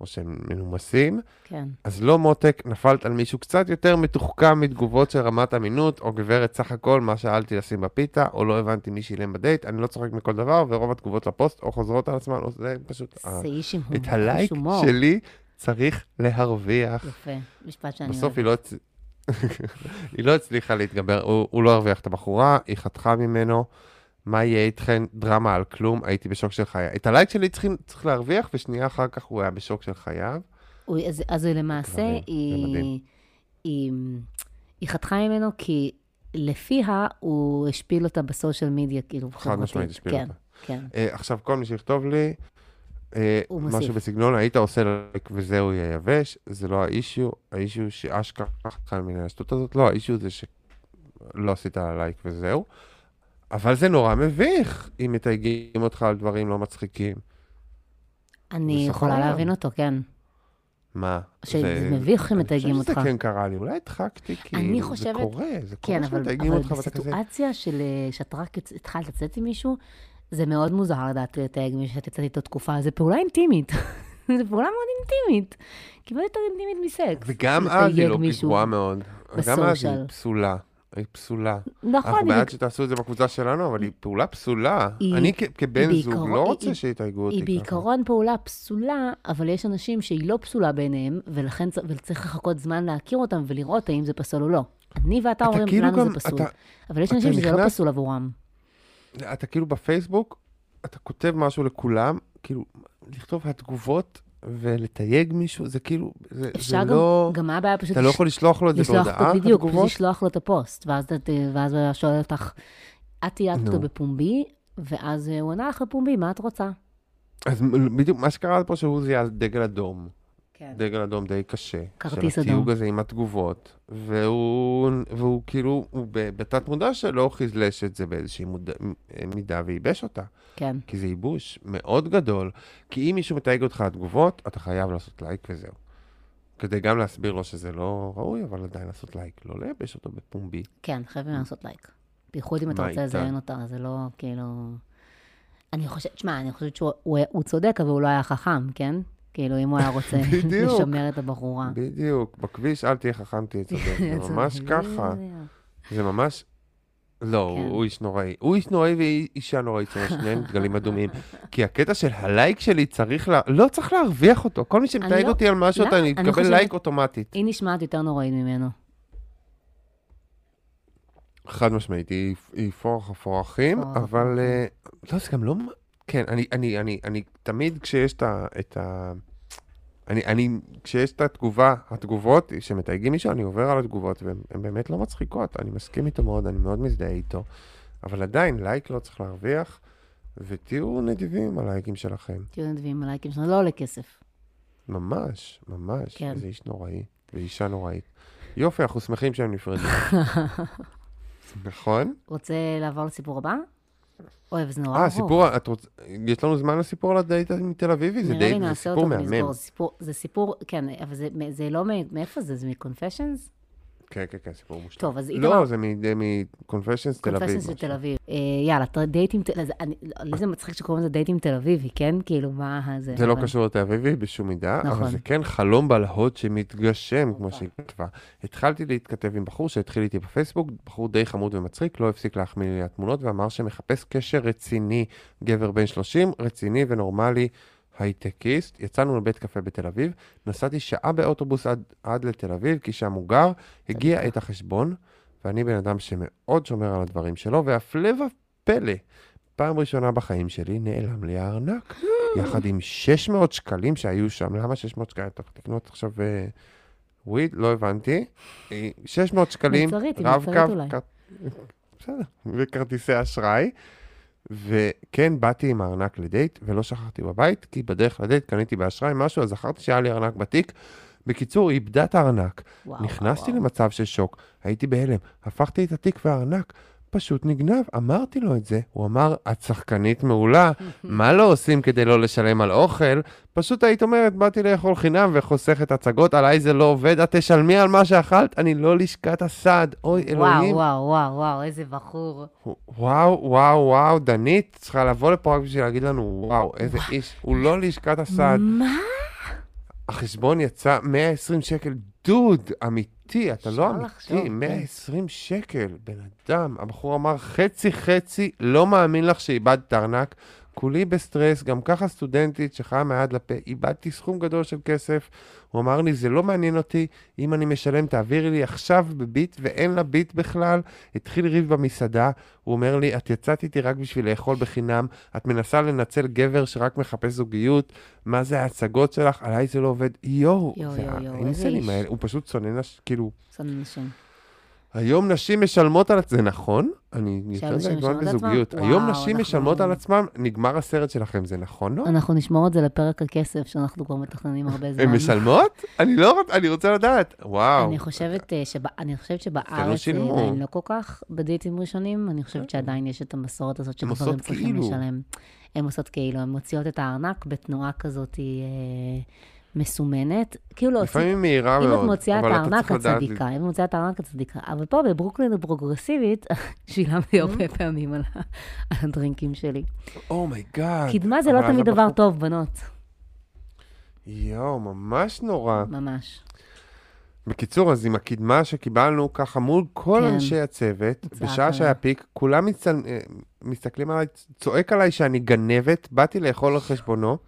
או שהם מנומסים. כן. אז לא מותק, נפלת על מישהו קצת יותר מתוחכם מתגובות של רמת אמינות, או גברת סך הכל, מה שאלתי לשים בפיתה, או לא הבנתי מי שילם בדייט, אני לא צוחק מכל דבר, ורוב התגובות לפוסט או חוזרות על עצמן, או זה פשוט... ה- זה איש עם אה, את הלייק. שלי צריך להרוויח. יפה, משפט שאני בסוף. היא לא. היא לא הצליחה להתגבר, הוא, הוא לא הרוויח את הבחורה, היא חתכה ממנו. מה יהיה איתכן? דרמה על כלום, הייתי בשוק של חיי. את הלייק שלי צריכים, צריך להרוויח, ושנייה אחר כך הוא היה בשוק של חייו. הוא- אז- אז למעשה, מדהים, זה היא, מדהים. היא, היא חתכה ממנו כי לפיה הוא השפיל אותה בסושיאל מדיה, כאילו, חד משמעית. השפיל כן, אותה. כן. אה, עכשיו, כל מי שיכתוב לי, הוא משהו מוסיף. בסגנון, היית עושה לייק וזהו יהיה יבש, זה לא האישיו, האישיו שאשכרה חל מן השטות הזאת, לא, האישיו זה שלא עשית לייק וזהו. אבל זה נורא מביך אם מתייגים אותך על דברים לא מצחיקים. אני יכולה להבין אותו, כן. מה? שזה מביך אם מתייגים אני אותך. חושב שזה כן קרה לי, אולי הדחקתי, כאילו, זה קורה, זה קורה כן, אבל, שמתייגים אבל אותך ואתה כזה... בסיטואציה של אה, שאת רק התחלת לצאת עם מישהו, זה מאוד מוזר לדעת לתייג מישהו שאת יצאת איתו תקופה, זה פעולה אינטימית. זו פעולה מאוד אינטימית. כמעט יותר אינטימית מסקס. וגם אז היא לא גרועה מאוד. גם אז היא. פסולה. היא פסולה. נכון, אנחנו היא בעד שתעשו את זה בקבוצה שלנו, אבל היא פעולה פסולה. היא- אני כ- כבן היא זוג לא היא- רוצה היא- שיתייגו אותי היא ככה. בעיקרון פעולה פסולה, אבל יש אנשים שהיא לא פסולה בעיניהם, ולכן צ- וצריך לחכות זמן להכיר אותם ולראות האם זה פסול או לא. אני ואתה אתה אומרים, כאילו לנו גם- זה פסול. אתה- אבל יש אנשים שזה לא פסול עבורם. אתה כאילו בפייסבוק, אתה כותב משהו לכולם, כאילו, לכתוב התגובות ולתייג מישהו, זה כאילו, זה זה גם, לא... גם מה הבעיה פשוט אתה לא יכול לשלוח לו את זה לשלוח בהודעה, אותו בדיוק, פשוט? לשלוח לו את הפוסט, ואז, את- ואז הוא שואל אותך, את תייגת אותו. בפומבי, ואז אה, הוא ענה לך בפומבי, מה את רוצה? אז בדיוק מה שקרה פה שהוא זיהה דגל אדום. כן. דגל אדום די קשה. כרטיס של התיוג אדום. הזה עם התגובות, והוא, והוא כאילו, הוא בתת מודע שלו חיזלש את זה באיזושהי מודע, מידה וייבש אותה. כן, כי זה ייבוש מאוד גדול, כי אם מישהו מתייג אותך על תגובות, אתה חייב לעשות לייק וזהו. כדי גם להסביר לו שזה לא ראוי, אבל עדיין לעשות לייק, לא לייבש אותו בפומבי. כן, חייבים לעשות לייק. בייחוד אם אתה רוצה? לזיין אותה, זה לא כאילו... אני חושבת, שמע, אני חושבת שהוא הוא- הוא צודק, אבל הוא לא היה חכם, כן? כאילו, אם הוא היה רוצה. לשמר את הבחורה. בדיוק, בכביש אל תהיה חכם, תהיה צודק, זה ממש ככה. בדיוק. זה ממש... לא, כן. הוא- איש נוראי. הוא איש נוראי והיא אישה נוראית, שניהם דגלים אדומים. כי הקטע של הלייק שלי צריך לה... לא צריך להרוויח אותו. כל מי שמתייג לא- אותי על משהו? אתה אני חושבת- לייק אוטומטית. היא נשמעת יותר נוראית ממנו. חד משמעית, היא, פורח הפורחים, פורח אבל... אה, לא, זה גם לא... כן, אני, אני, אני, אני תמיד כשיש את ה... את ה... אני, אני, כשיש את התגובה, התגובות שמתייגים מישהו, אני עובר על התגובות, והן הן באמת לא מצחיקות. אני מסכים איתו מאוד, אני מאוד מזדהה איתו. אבל עדיין, לייק לא צריך להרוויח, ותהיו נדיבים על הלייקים שלכם. תהיו נדבים, הלייקים שלנו לא עולה כסף. ממש, ממש. כן. איזה איש נוראי, ואישה נוראית. יופי, אנחנו שמחים שהם נפרדו. נכון? רוצה לעבור לסיפור הבא? אוי, זה נורא אה, ארוך. סיפור, את רוצ... יש לנו זמן לסיפור על הדייט מתל אביבי? זה דייט, זה סיפור מהמם. זה סיפור, כן, אבל זה, זה לא, מאיפה זה? זה מקונפשיונס? כן, כן, כן, סיפור מושלם. טוב, אז איתמר... לא, זה מקונפשיונס תל אביב. של משהו. תל אביב. אה, יאללה, דייטים, לי זה מצחיק שקוראים לזה דייטים תל אביבי, כן? כאילו, מה זה? זה לא קשור לתל אביבי בשום מידה, נכון. אבל זה כן חלום בלהות שמתגשם, כמו שהיא כתבה. התחלתי להתכתב עם בחור שהתחיל איתי בפייסבוק, בחור די חמוד ומצחיק, לא הפסיק להחמיא לי התמונות, ואמר שמחפש קשר רציני, גבר בן 30, רציני ונורמלי, הייטקיסט. יצאנו לבית קפה בתל אביב, נסעתי שעה באוטובוס עד, עד לתל אביב, כי שם הוא גר, הגיע את החשבון, ואני בן אדם שמאוד שומר על הדברים שלו, והפלא ופלא, פעם ראשונה בחיים שלי נעלם לי הארנק. יחד עם 600 שקלים שהיו שם. למה 600 שקלים? אתה יכול לקנות עכשיו אה, וויד? לא הבנתי. אה, 600 שקלים, מלצרית, עם רב-קו, בסדר, וכרטיסי אשראי. וכן, באתי עם הארנק לדייט, ולא שכחתי בבית, כי בדרך לדייט קניתי באשראי משהו, אז זכרתי שהיה לי ארנק בתיק. בקיצור, היא איבדה את הארנק. וואו, נכנסתי וואו. למצב של שוק, הייתי בהלם, הפכתי את התיק והארנק, פשוט נגנב, אמרתי לו את זה. הוא אמר, את שחקנית מעולה, מה לא עושים כדי לא לשלם על אוכל? פשוט היית אומרת, באתי לאכול חינם וחוסכת הצגות, עליי זה לא עובד, את תשלמי על מה שאכלת, אני לא לשכת הסעד, אוי וואו, אלוהים. וואו, וואו, וואו, איזה בחור. וואו, וואו, וואו, דנית צריכה לבוא לפה רק בשביל להגיד לנו, וואו, איזה איש, הוא לא לשכת הסעד. מה? החשבון יצא 120 שקל, דוד, אמיתי, אתה לא אמיתי, כן. 120 שקל, בן אדם. הבחור אמר, חצי חצי, לא מאמין לך שאיבדת ארנק. כולי בסטרס, גם ככה סטודנטית שחיה מהיד לפה, איבדתי סכום גדול של כסף. הוא אמר לי, זה לא מעניין אותי, אם אני משלם, תעבירי לי עכשיו בביט, ואין לה ביט בכלל. התחיל ריב במסעדה, הוא אומר לי, את יצאת איתי רק בשביל לאכול בחינם, את מנסה לנצל גבר שרק מחפש זוגיות, מה זה ההצגות שלך, עליי זה לא עובד. יואו, יואו, זה יואו, יואו, איזה האינסלים איש. האלה, הוא פשוט שונא נש... כאילו, שונא נשים. היום נשים משלמות על... זה נכון? אני יותר עצמן? בזוגיות. היום נשים משלמות על עצמם, נגמר הסרט שלכם, זה נכון, לא? אנחנו נשמור את זה לפרק הכסף, שאנחנו כבר מתכננים הרבה זמן. הן משלמות? אני לא רוצה, אני רוצה לדעת. וואו. אני חושבת, אה, שבארץ זה שילמו. עדיין לא כל כך בדייטים ראשונים, אני חושבת שעדיין יש את המסורת הזאת שגברים צריכים כאילו. לשלם. הן עושות כאילו, הן מוציאות את הארנק בתנועה כזאת אה, מסומנת. כאילו להוציא, לפעמים היא מהירה אם את מאוד, מוציאה את אבל אתה הארנק, צריך את לדעת... אם את מוציאה את הארנק, את צדיקה. אבל פה בברוקלין הפרוגרסיבית, שילמתי. הרבה פעמים על הדרינקים שלי. oh my god. קדמה זה לא תמיד דבר טוב, בנות. יואו, ממש נורא. ממש. בקיצור, אז עם הקדמה שקיבלנו ככה מול כל כן. אנשי הצוות, בשעה. שהיה peak, כולם מצל... אה, מסתכלים עליי, צועק עליי שאני גנבת, באתי לאכול על חשבונו,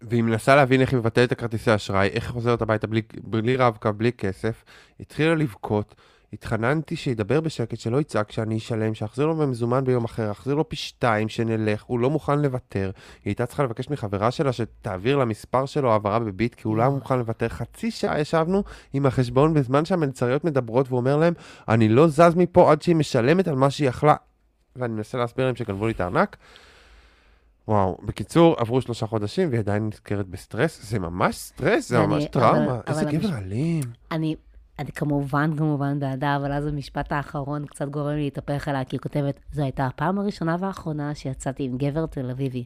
והיא מנסה להבין איך היא מבטלת את הכרטיסי אשראי, איך היא חוזרת הביתה בלי, בלי רב-קו, בלי כסף, התחילה לבכות, התחננתי שידבר בשקט, שלא יצעק, שאני אשלם, שאחזיר לו במזומן ביום אחר, אחזיר לו פי שתיים, שנלך, הוא לא מוכן לוותר. היא הייתה צריכה לבקש מחברה שלה שתעביר לה מספר שלו העברה בביט, כי הוא לא מוכן לוותר. חצי שעה ישבנו עם החשבון בזמן שהמלצריות מדברות, והוא אומר להם, אני לא זז מפה עד שהיא משלמת על מה שהיא יכלה. ואני מנסה להסביר להם שגנבו לי את הארנק. וואו, בקיצור, עברו שלושה חודשים והיא עדיין נזכרת בסטרס, זה ממש סטרס, זה ממש טראומה, איזה גבר אלים. אני, אני כמובן, כמובן בעדה, אבל אז המשפט האחרון קצת גורם לי להתהפך עליה, כי היא כותבת, זו הייתה הפעם הראשונה והאחרונה שיצאתי עם גבר תל אביבי.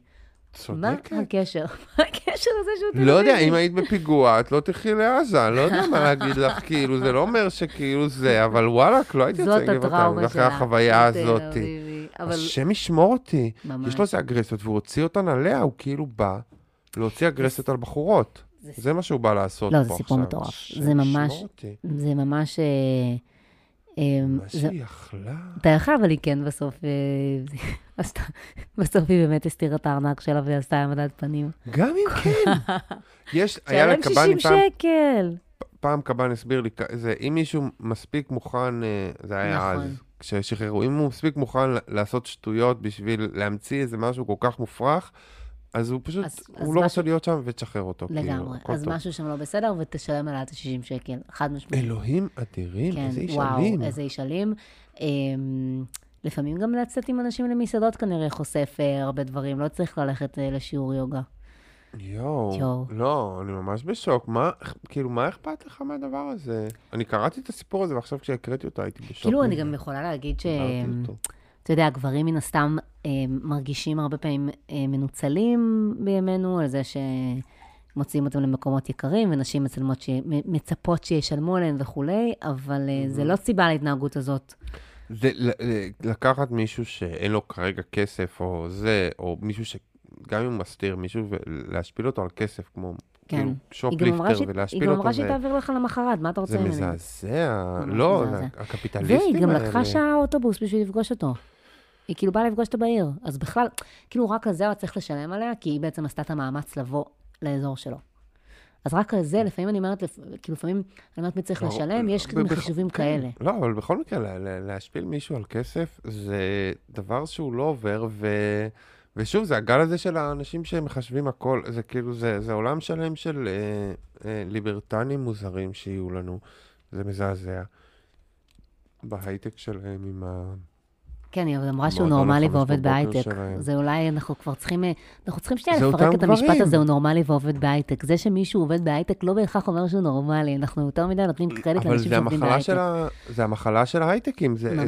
מה צודקת. הקשר? מה הקשר לזה שהוא תל אביבי? לא יודע, אם היית בפיגוע, את לא תלכי לעזה, לא יודע מה להגיד לך, כאילו, זה לא אומר שכאילו זה, אבל וואלה, לא הייתי רוצה לגב הטראומה אותנו, שלה. אחרי החוויה הזאת. אבל השם ישמור אותי. יש לו איזה אגרסיות, והוא הוציא אותן עליה, הוא כאילו בא להוציא אגרסיות על בחורות. זה- זה מה שהוא בא לעשות לא, פה זה עכשיו. סיפור מטורף. זה ממש-. זה ממש... אה, מה שהיא יכלה. אתה יכול, אבל היא כן בסוף, אה, בסוף היא באמת הסתירה את הארנק שלה ועשתה העמדת פנים. גם אם כן. יש, היה שלם לקב"נים 60 פעם, שקל. פעם קב"ן הסביר לי, זה, אם מישהו מספיק מוכן, אה, זה היה נכון. אז, כששחררו, אם הוא מספיק מוכן לעשות שטויות בשביל להמציא איזה משהו כל כך מופרך, אז הוא פשוט, אז- הוא אז לא משהו- רוצה להיות שם ותשחרר אותו. כאילו, לגמרי. הכל אז טוב. משהו שם לא בסדר, ותשלם עליה את ה-60 שקל. חד משמעית. אלוהים אדירים, כן, איזה איש וואו, אלים. איזה איש אלים. אמ, לפעמים גם לצאת עם אנשים למסעדות כנראה חושף אה, הרבה דברים, לא צריך ללכת אה, לשיעור יוגה. יואו, יואו. לא, אני ממש בשוק. מה, כאילו, מה אכפת לך מהדבר הזה? אני קראתי את הסיפור הזה, ועכשיו כשהקראתי אותו הייתי בשוק. כאילו, אני. גם יכולה להגיד ש... אותו. אתה יודע, גברים מן הסתם אה, מרגישים הרבה פעמים אה, מנוצלים בימינו, על זה ש... מוציאים אותם למקומות יקרים, ונשים מצלמות ש... מצפות שישלמו עליהם וכולי, אבל אה, זה לא סיבה להתנהגות הזאת. זה לקחת מישהו שאין לו כרגע כסף, או זה, או מישהו שגם אם הוא מסתיר מישהו, ולהשפיל אותו על כסף, כמו כן. שופליפטר, אמרה שהיא- היא ולהשפיל גם אותו, אמרה שהיא זה, תעביר לך למחרת, מה אתה רוצה זה ממני? מזעזע. ממש לא, מזעזע. הקפיטליסטים האלה. והיא גם לקחה שעה אוטובוס בשביל לפגוש אותו. היא כאילו באה לפגוש אותו בעיר. אז בכלל, כאילו רק על זה הוא צריך לשלם עליה, כי היא בעצם עשתה את המאמץ לבוא לאזור שלו. אז רק על זה, לפעמים אני אומרת, כאילו לפעמים אני אומרת מי צריך ברור, לשלם, יש בח- חישובים כן. כאלה. לא, אבל בכל מקרה, לה- לה- להשפיל מישהו על כסף זה דבר שהוא לא עובר, ו... ושוב, זה הגל הזה של האנשים שמחשבים הכל, זה כאילו, זה, זה עולם שלם של אה, אה, ליברטנים מוזרים שיהיו לנו, זה מזעזע. בהייטק שלהם עם ה... כן, היא אמרה שהוא נורמלי ועובד בהייטק. זה אולי, אנחנו כבר צריכים, אנחנו צריכים שנייה לפרק את המשפט. הזה, הוא נורמלי ועובד בהייטק. זה שמישהו עובד בהייטק לא בהכרח אומר שהוא נורמלי, אנחנו יותר מדי נותנים קרדיט אבל לאנשים שעובדים בהייטק. ה... זה המחלה של ההייטקים, זה,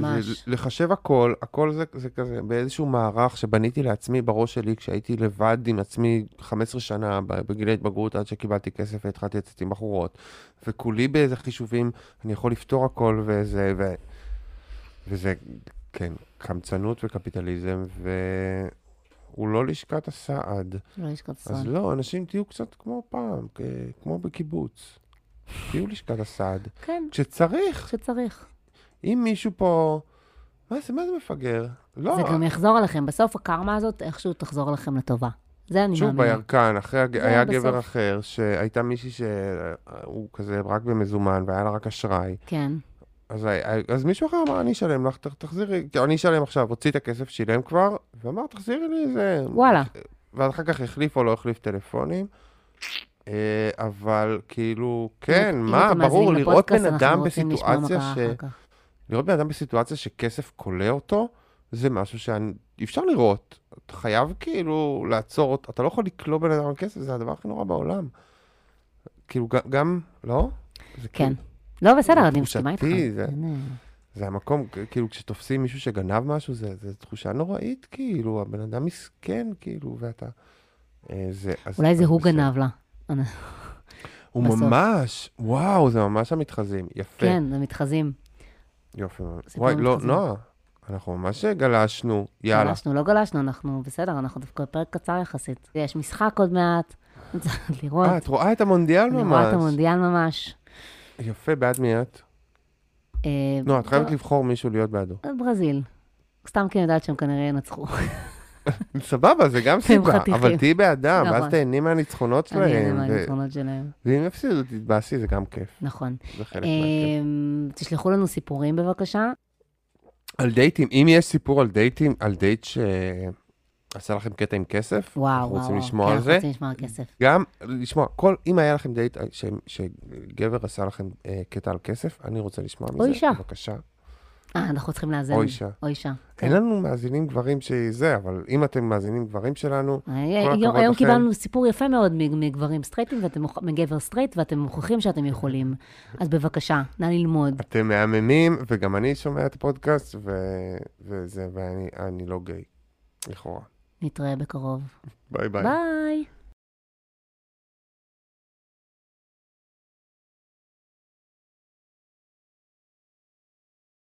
לחשב הכל, הכל זה, זה כזה באיזשהו מערך שבניתי לעצמי בראש שלי כשהייתי לבד עם עצמי 15 שנה בגיל ההתבגרות עד שקיבלתי כסף והתחלתי לצאת עם בחורות. וכולי באיזה חישובים, אני יכול לפתור הכל וזה, ו... וזה, כן, קמצנות וקפיטליזם, והוא לא לשכת הסעד. לא לשכת אז סוד. לא, אנשים תהיו קצת כמו פעם, כמו בקיבוץ. תהיו לשכת הסעד. כן, כשצריך, כשצריך. אם מישהו פה... מה זה, מה זה מפגר? לא, זה גם יחזור אליכם. בסוף הקרמה הזאת איכשהו תחזור אליכם לטובה. זה אני שוב מאמינה. בירקן, אחרי, היה בסוף. גבר אחר, שהייתה מישהי שהוא כזה רק במזומן והיה לה רק אשראי. כן. אז, אז מישהו אחר אמר, אני אשלם לך, תחזירי, כאילו, אני אשלם עכשיו, הוציא את הכסף, שילם כבר, ואמר, תחזירי לי איזה... וואלה. ואז אחר כך החליף או לא החליף טלפונים. אה, אבל כאילו, כן, אם מה, אתם ברור, לראות בן אדם בסיטואציה ש... לראות בן אדם בסיטואציה שכסף כולא אותו, זה משהו שאי אפשר לראות. אתה חייב כאילו לעצור אתה לא יכול לכלוא בן אדם על כסף, זה הדבר הכי נורא בעולם. כאילו, ג- גם, לא? כן. לא, בסדר, אני מסכימה איתך. זה- אין, אה, זה המקום, כאילו, כשתופסים מישהו שגנב משהו, זה, זה תחושה נוראית, כאילו, הבן אדם מסכן, כאילו, ואתה... אה, זה, אז, אולי זה הוא בסדר. גנב לה. הוא בסוף. ממש, וואו, זה ממש המתחזים, יפה. כן, זה מתחזים. יופי וואי, לא. נועה, אנחנו ממש גלשנו, יאללה. גלשנו, לא גלשנו, אנחנו בסדר, אנחנו דווקא בפרק קצר יחסית. יש משחק עוד מעט, צריך לראות. אה, את רואה את המונדיאל אני ממש. רואה את המונדיאל ממש. יפה, בעד מי את? אה, לא, את חייבת לבחור מישהו להיות בעדו. ברזיל. סתם כי אני יודעת שהם כנראה ינצחו. סבבה, זה גם סיבה. אבל תהיי בעדם, ואז נכון. תהני מהניצחונות אני שלהם. ו- מהניצחונות שלהם. ואם יפסידו, תתבאסי, זה גם כיף. נכון. זה חלק מהכיף. אה, תשלחו לנו סיפורים בבקשה. על דייטים, אם יש סיפור על דייטים, על דייט שעשה לכם קטע עם כסף, וואו, אנחנו וואו, רוצים וואו. לשמוע כן, על אנחנו זה. רוצים לשמוע על כסף. גם לשמוע, כל, אם היה לכם דייט אה, ש, שגבר עשה לכם אה, קטע על כסף, אני רוצה לשמוע מזה. אישה. בבקשה. אה, אנחנו צריכים לאזן. או אישה. או אישה. כן. אין לנו מאזינים גברים שזה, אבל אם אתם מאזינים גברים שלנו, אה, כל היום הכבוד היום לכם. קיבלנו סיפור יפה מאוד מגברים סטרייטים, ואתם מגבר סטרייט, ואתם מוכיחים שאתם יכולים. אז בבקשה, נא ללמוד. אתם מהממים, וגם אני שומע את הפודקאסט, ו... וזה, ואני אני לא גיי, לכאורה. נתראה בקרוב. ביי ביי. ביי.